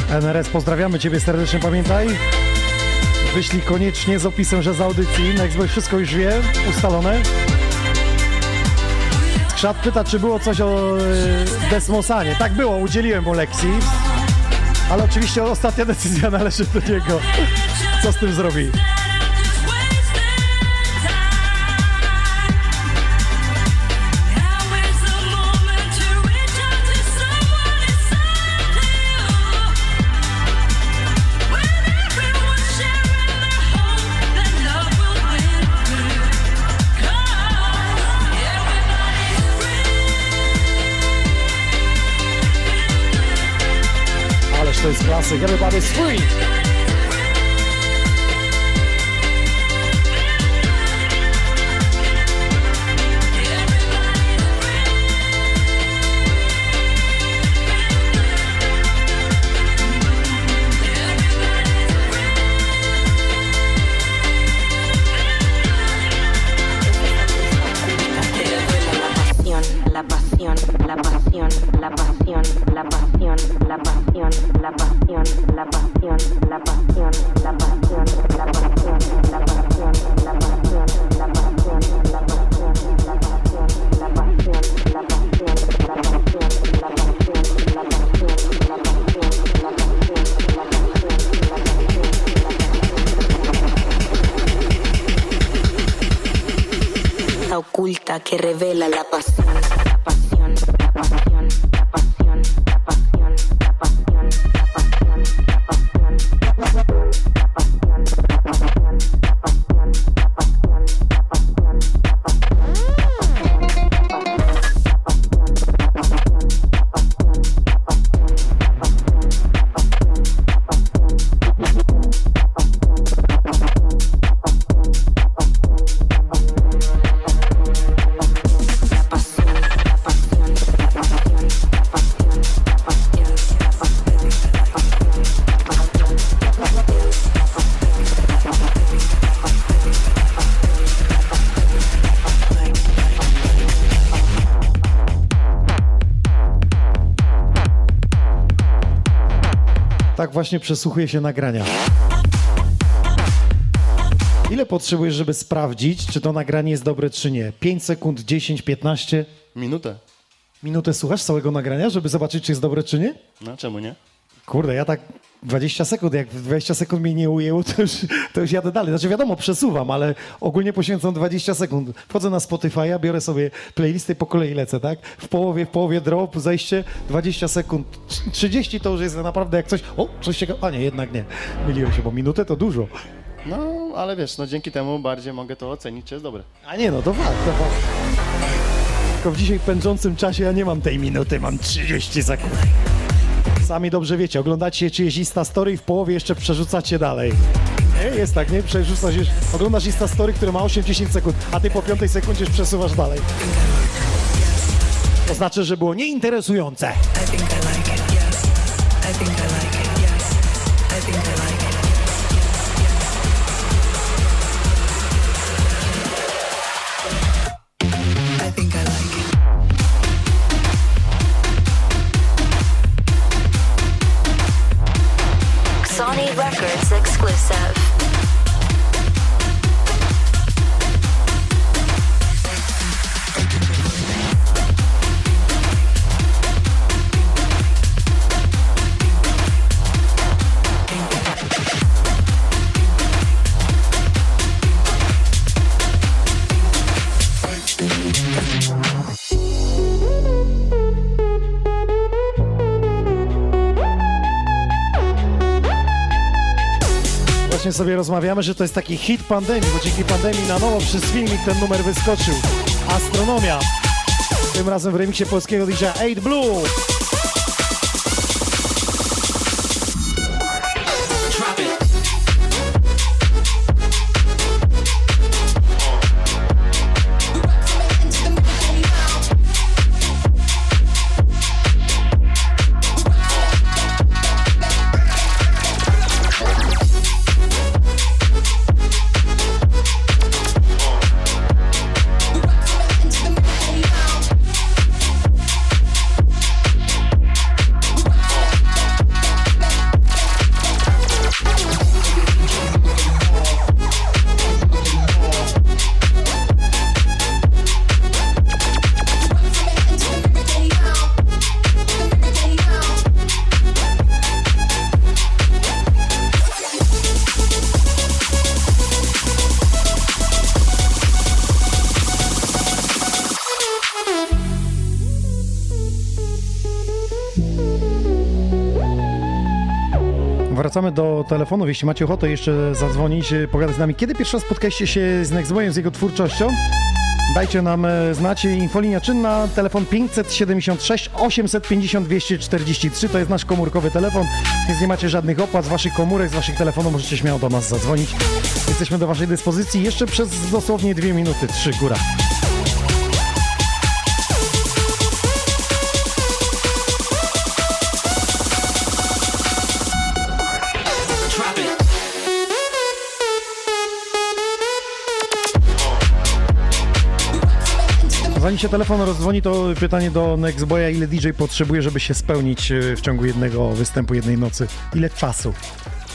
NRS, pozdrawiamy Ciebie serdecznie, pamiętaj. Wyślij koniecznie z opisem, że z audycji. Nextboy wszystko już wie, ustalone. Skrzat pyta, czy było coś o e, Desmosanie. Tak było, udzieliłem mu lekcji. Ale oczywiście ostatnia decyzja należy do niego. Co z tym zrobi? is classic. Everybody's free. Właśnie przesłuchuje się nagrania. Ile potrzebujesz, żeby sprawdzić, czy to nagranie jest dobre, czy nie? 5 sekund, 10, 15? Minutę. Minutę słuchasz całego nagrania, żeby zobaczyć, czy jest dobre, czy nie? No czemu nie? Kurde, ja tak 20 sekund, jak 20 sekund mnie nie ujęło, to już, to już jadę dalej. Znaczy wiadomo, przesuwam, ale ogólnie poświęcam 20 sekund. Wchodzę na Spotify'a, biorę sobie playlisty po kolei lecę, tak? W połowie, w połowie drop, zejście, 20 sekund. 30 to już jest naprawdę jak coś, o, coś ciekawego. A nie, jednak nie. Myliłem się, bo minutę to dużo. No, ale wiesz, no dzięki temu bardziej mogę to ocenić, czy jest dobre. A nie, no to fakt, to fakt. Tylko w dzisiaj pędzącym czasie ja nie mam tej minuty, mam 30 sekund. Sami dobrze wiecie, oglądacie czyjeś Insta Story i w połowie jeszcze przerzucacie dalej. Nie, jest tak, nie? Przerzucasz, oglądasz Insta Story, które ma 8-10 sekund, a ty po piątej sekundzie już przesuwasz dalej. To znaczy, że było nieinteresujące. Sobie rozmawiamy, że to jest taki hit pandemii, bo dzięki pandemii na nowo przez filmik ten numer wyskoczył. Astronomia. Tym razem w remiksie polskiego DJ 8 Blue. Wracamy do telefonów. Jeśli macie ochotę jeszcze zadzwonić, e, pogadać z nami. Kiedy pierwszy raz spotkaliście się z Nextboyem, z jego twórczością? Dajcie nam e, znać. Infolinia czynna, telefon 576 850 243. To jest nasz komórkowy telefon, więc nie macie żadnych opłat z waszych komórek, z waszych telefonów. Możecie śmiało do nas zadzwonić. Jesteśmy do waszej dyspozycji jeszcze przez dosłownie dwie minuty, trzy góra. Zanim się telefon rozdzwoni, to pytanie do Nextboya, ile DJ potrzebuje, żeby się spełnić e, w ciągu jednego występu, jednej nocy? Ile czasu?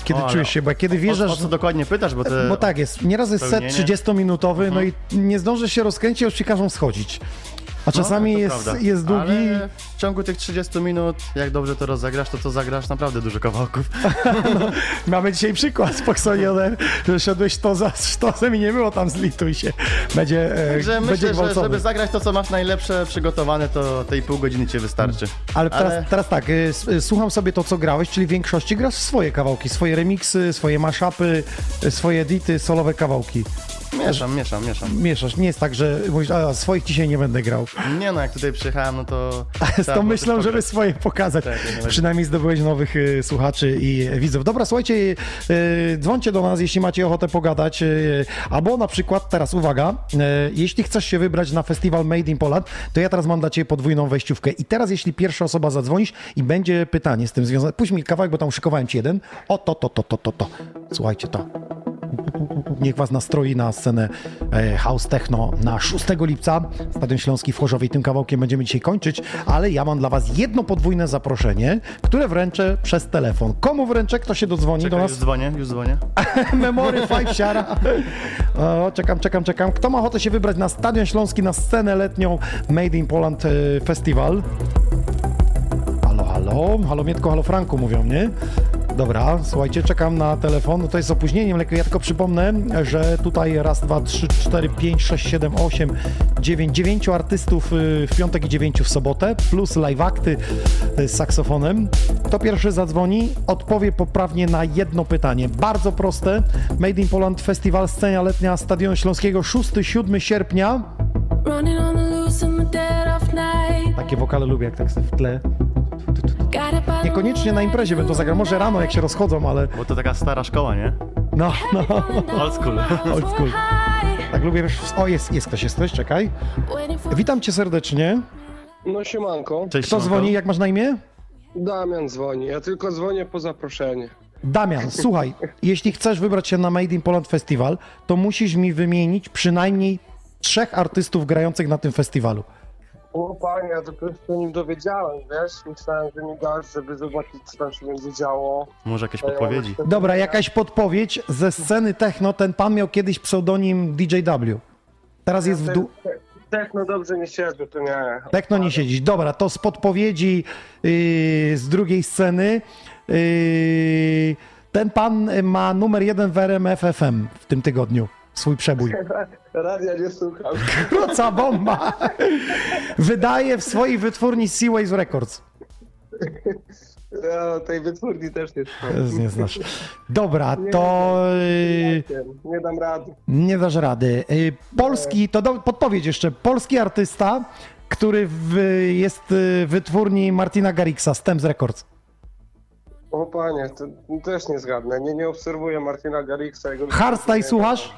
Kiedy O, czujesz się, bo kiedy wjeżdżasz... O, o co dokładnie pytasz, bo. Bo tak jest. Nieraz jest set spełnienie- 30-minutowy, no i nie zdążysz się rozkręcić, już ci każą schodzić. A czasami No, jest, prawda. jest długi. Ale w ciągu tych 30 minut, jak dobrze to rozegrasz, to to zagrasz naprawdę dużo kawałków. Mamy dzisiaj przykład z Poxonioner, że szedłeś to za sztosem i nie było tam zlituj się. Będzie, e, Także będzie myślę, że żeby zagrać to, co masz najlepsze przygotowane, to tej pół godziny ci wystarczy. Ale teraz, teraz tak, y, y, słucham sobie to, co grałeś, czyli w większości grasz swoje kawałki, swoje remixy, swoje mashupy, y, swoje edity, solowe kawałki. Mieszam, mieszam, mieszam. Mieszasz, nie jest tak, że mówisz, a swoich dzisiaj nie będę grał. Nie no, jak tutaj przyjechałem, no to... Z tą myślą, żeby swoje pokazać. Tak. Przynajmniej zdobyłeś nowych y, słuchaczy i widzów. Dobra, słuchajcie, y, dzwońcie do nas, jeśli macie ochotę pogadać. Y, albo na przykład, teraz uwaga, y, jeśli chcesz się wybrać na festiwal Made in Poland, to ja teraz mam dla ciebie podwójną wejściówkę. I teraz, jeśli pierwsza osoba zadzwonisz i będzie pytanie z tym związane, puść mi kawałek, bo tam szykowałem ci jeden. O, to, to, to, to, to, to. Słuchajcie to. Niech Was nastroi na scenę e, House Techno na 6 lipca. Stadion Śląski w Chorzowie. Tym kawałkiem będziemy dzisiaj kończyć, ale ja mam dla Was jedno podwójne zaproszenie, które wręczę przez telefon. Komu wręczę? Kto się dodzwoni Czekaj, do nas? już dzwonię, już dzwonię. Memory Five Siara. O, czekam, czekam, czekam. Kto ma ochotę się wybrać na Stadion Śląski, na scenę letnią Made in Poland e, Festival? Halo, halo. Halo Mietko, halo Franku mówią, nie? Dobra, słuchajcie, czekam na telefon. No to jest z opóźnieniem, ale ja tylko przypomnę, że tutaj raz, dwa, trzy, cztery, pięć, sześć, siedem, osiem, dziewięć, dziewięciu artystów y, w piątek i dziewięciu w sobotę, plus live akty y, z saksofonem. Kto pierwszy zadzwoni, odpowie poprawnie na jedno pytanie. Bardzo proste. Made in Poland Festiwal Scena Letnia Stadionu Śląskiego 6-7 sierpnia. Takie wokale lubię, jak tak w tle. Niekoniecznie na imprezie bym to zagrał, może rano jak się rozchodzą, ale... Bo to taka stara szkoła, nie? No, no. Old school. Old school. Tak lubię, wiesz, o jest, jest ktoś, jest ktoś, czekaj. Witam cię serdecznie. No siemanko. Kto dzwoni, jak masz na imię? Damian dzwoni, ja tylko dzwonię po zaproszenie. Damian, słuchaj, jeśli chcesz wybrać się na Made in Poland Festival, to musisz mi wymienić przynajmniej trzech artystów grających na tym festiwalu. O panie, ja dopiero się o nim dowiedziałem, wiesz? Myślałem, że mi dasz, żeby zobaczyć, co tam się będzie działo. Może jakieś podpowiedzi. Dobra, jakaś podpowiedź ze sceny techno, ten pan miał kiedyś pseudonim DJW. Teraz jest w dół. Techno dobrze nie siedzę, to nie. Techno nie siedzieć. Dobra, to z podpowiedzi yy, z drugiej sceny. Yy, ten pan ma numer jeden w RMF FM w tym tygodniu. Swój przebój. Radia nie słucham. Kruca bomba! Wydaje w swojej wytwórni Seaways Records. Ja tej wytwórni też nie słucham. Nie znasz. Dobra, to yy, Nie dam rady. nie dasz rady. Yy, Polski, to do, podpowiedź jeszcze. Polski artysta, który w, jest w wytwórni Martina Garrixa, Stems Records. O panie, to też nie zgadnę. Nie, nie obserwuję Martina Garrixa. Jego Hardstyle słuchasz?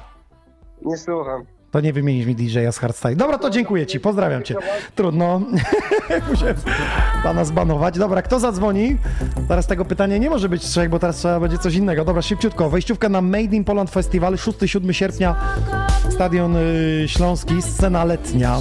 Nie słucham. To nie wymienisz mi DJ-a z Hardstyle. Dobra, to dziękuję ci, pozdrawiam cię. Trudno. Musiałem pana zbanować. Dobra, kto zadzwoni? Teraz tego pytania nie może być trzech, bo teraz trzeba będzie coś innego. Dobra, szybciutko. Wejściówka na Made in Poland Festival 6-7 sierpnia. Stadion y, Śląski, scena letnia.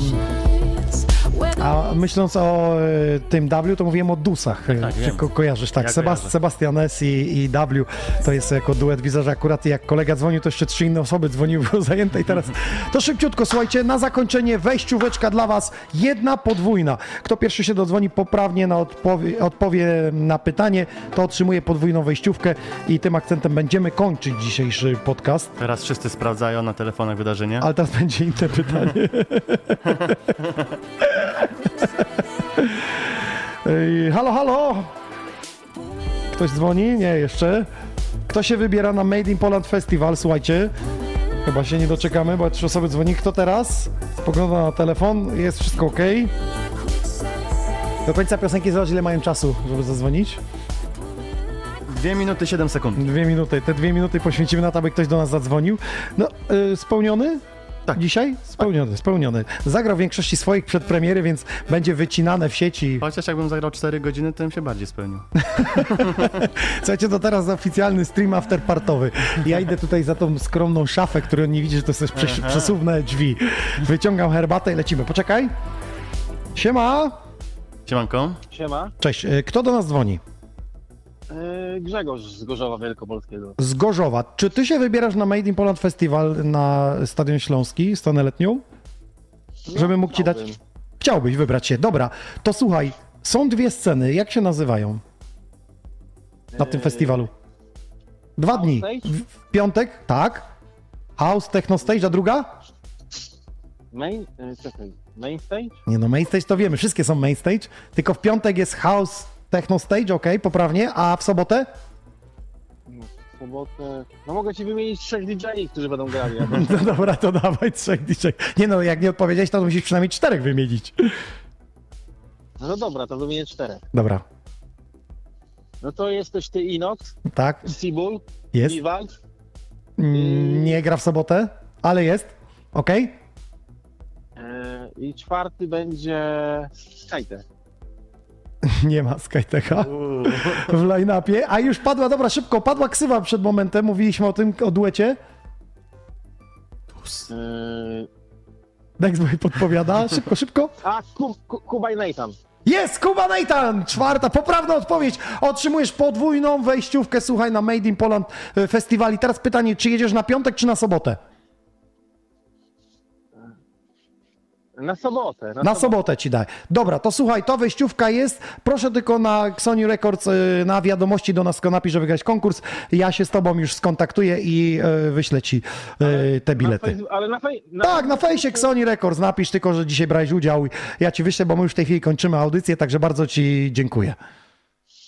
A myśląc o y, tym W, to mówiłem o Dusach. Tak, Czy ko kojarzysz, tak? Ja Sebast kojarzę. Sebastian S i, i W to jest jako duet. Widzę, że akurat jak kolega dzwonił, to jeszcze trzy inne osoby dzwoniły, były zajęte i teraz to szybciutko, słuchajcie, na zakończenie wejścióweczka dla was, jedna podwójna. Kto pierwszy się dodzwoni poprawnie na odpowie, odpowie na pytanie, to otrzymuje podwójną wejściówkę i tym akcentem będziemy kończyć dzisiejszy podcast. Teraz wszyscy sprawdzają na telefonach wydarzenie. Ale teraz będzie inne pytanie. Ej, halo, halo! Ktoś dzwoni? Nie, jeszcze. Kto się wybiera na Made in Poland Festival? Słuchajcie. Chyba się nie doczekamy, bo trzy osoby dzwoni. Kto teraz? Spogląda na telefon. Jest wszystko ok. Do końca piosenki zobacz, ile mają czasu, żeby zadzwonić. Dwie minuty 7 sekund. Dwie minuty. Te dwie minuty poświęcimy na to, aby ktoś do nas zadzwonił. No, y, spełniony? Tak. Dzisiaj? Spełniony, spełniony. Zagrał w większości swoich przedpremiery, więc będzie wycinane w sieci. Chociaż jakbym zagrał 4 godziny, to bym się bardziej spełnił. Słuchajcie, to teraz oficjalny stream afterpartowy. Ja idę tutaj za tą skromną szafę, którą nie widzisz, to są przes- przesuwne drzwi. Wyciągam herbatę i lecimy. Poczekaj. Siema. Siemanko. Siema. Cześć. Y, Kto do nas dzwoni? Yy, Grzegorz z Gorzowa Wielkopolskiego. Z Gorzowa. Czy ty się wybierasz na Made in Poland Festival na Stadion Śląski, stronę letnią? Żeby mógł ci dać... Chciałbyś wybrać się. Dobra, to słuchaj, są dwie sceny. Jak się nazywają na tym festiwalu? Dwa dni. W, piątek, tak. House, Techno Stage, a druga? Main, yy, czekaj, main stage? Nie no, main stage to wiemy, wszystkie są main stage, tylko w piątek jest House, Techno Stage, ok, poprawnie, a w sobotę? W sobotę... No mogę ci wymienić trzech DJ, którzy będą grali. No dobra, to dawaj trzech DJ. Nie no, jak nie odpowiedziałeś, to musisz przynajmniej czterech wymienić. No, no dobra, to wymienię czterech. Dobra, No to jesteś ty Inox, tak, Seabull, Jest. Vivald, Mm, nie gra w sobotę, ale jest, ok? yy, i czwarty będzie Skyte. Nie ma Skytecha w line-upie, a już padła, dobra, szybko, padła ksywa przed momentem, mówiliśmy o tym, o duecie. Yy, Nextboy podpowiada, szybko, szybko. a, Ku, Ku, Kuba i Nathan. Jest Kuba Nathan! Czwarta, poprawna odpowiedź. Otrzymujesz podwójną wejściówkę, słuchaj, na Made in Poland e, Festival. I teraz pytanie, czy jedziesz na piątek, czy na sobotę? Na sobotę. Na sobotę ci daj. Dobra, to słuchaj, to wejściówka jest. Proszę tylko na Sony Records y, na wiadomości do nas tylko napisz, że wygrać konkurs. Ja się z tobą już skontaktuję i y, wyślę ci y, te bilety. Fejs- Ale na, fej, na Tak, na fejsie Sony Records napisz tylko, że dzisiaj brałeś udział. Ja ci wyślę, bo my już w tej chwili kończymy audycję, także bardzo ci dziękuję.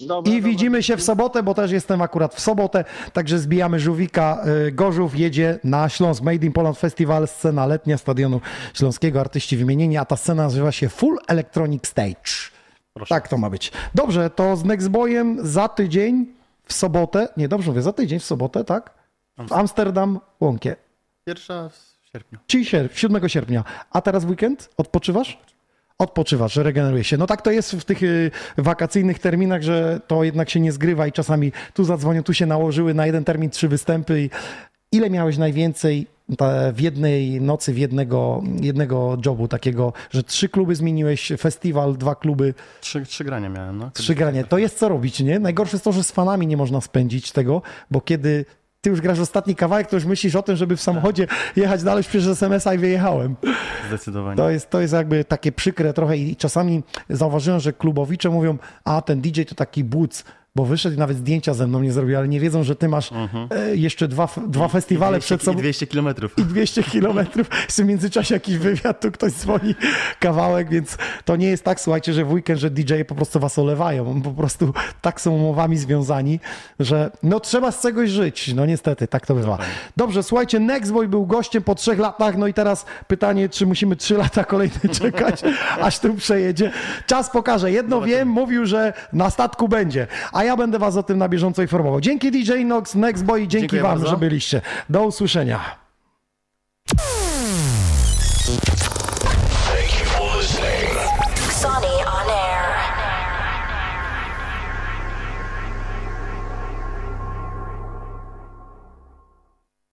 Dobra, I widzimy się w sobotę, bo też jestem akurat w sobotę, także zbijamy żółwika. Y, Gorzów jedzie na Śląsk Made in Poland Festival, scena letnia Stadionu Śląskiego, artyści wymienieni, a ta scena nazywa się Full Electronic Stage. Tak to ma być. Dobrze, to z Nextboyem za tydzień w sobotę, nie dobrze mówię, za tydzień w sobotę, tak? W Amsterdam, Łąkie. Pierwsza w sierpniu. Czyli sierp, 7 sierpnia. A teraz w weekend odpoczywasz? Odpoczywasz, regeneruje się. No tak to jest w tych y, wakacyjnych terminach, że to jednak się nie zgrywa i czasami tu zadzwonią, tu się nałożyły na jeden termin trzy występy. I ile miałeś najwięcej ta, w jednej nocy, w jednego, jednego jobu takiego, że trzy kluby zmieniłeś, festiwal, dwa kluby, Trzy, trzy grania miałem, no. trzy granie. To jest co robić, nie? Najgorsze jest to, że z fanami nie można spędzić tego, bo kiedy ty już grasz ostatni kawałek, to już myślisz o tym, żeby w samochodzie jechać dalej, przez SMS-a i wyjechałem. Zdecydowanie. To jest, to jest jakby takie przykre trochę i czasami zauważyłem, że klubowicze mówią, a ten DJ to taki buc, bo wyszedł i nawet zdjęcia ze mną nie zrobił, ale nie wiedzą, że ty masz e, jeszcze dwa, dwa festiwale 200 przed sobą. I 200 kilometrów. I 200 kilometrów. W międzyczasie jakiś wywiad, tu ktoś dzwoni kawałek, więc to nie jest tak, słuchajcie, że w weekend, że DJ po prostu was olewają. Po prostu tak są umowami związani, że no trzeba z czegoś żyć. No niestety, tak to bywa. Dobrze, słuchajcie, Nextboy był gościem po trzech latach, no i teraz pytanie, czy musimy trzy lata kolejne czekać, aż tu przejedzie. Czas pokaże. Jedno wiem, mówił, że na statku będzie, a ja będę was o tym na bieżąco informował. Dzięki DJ Nox, Nextboy i dzięki Dziękuję wam, bardzo. że byliście. Do usłyszenia.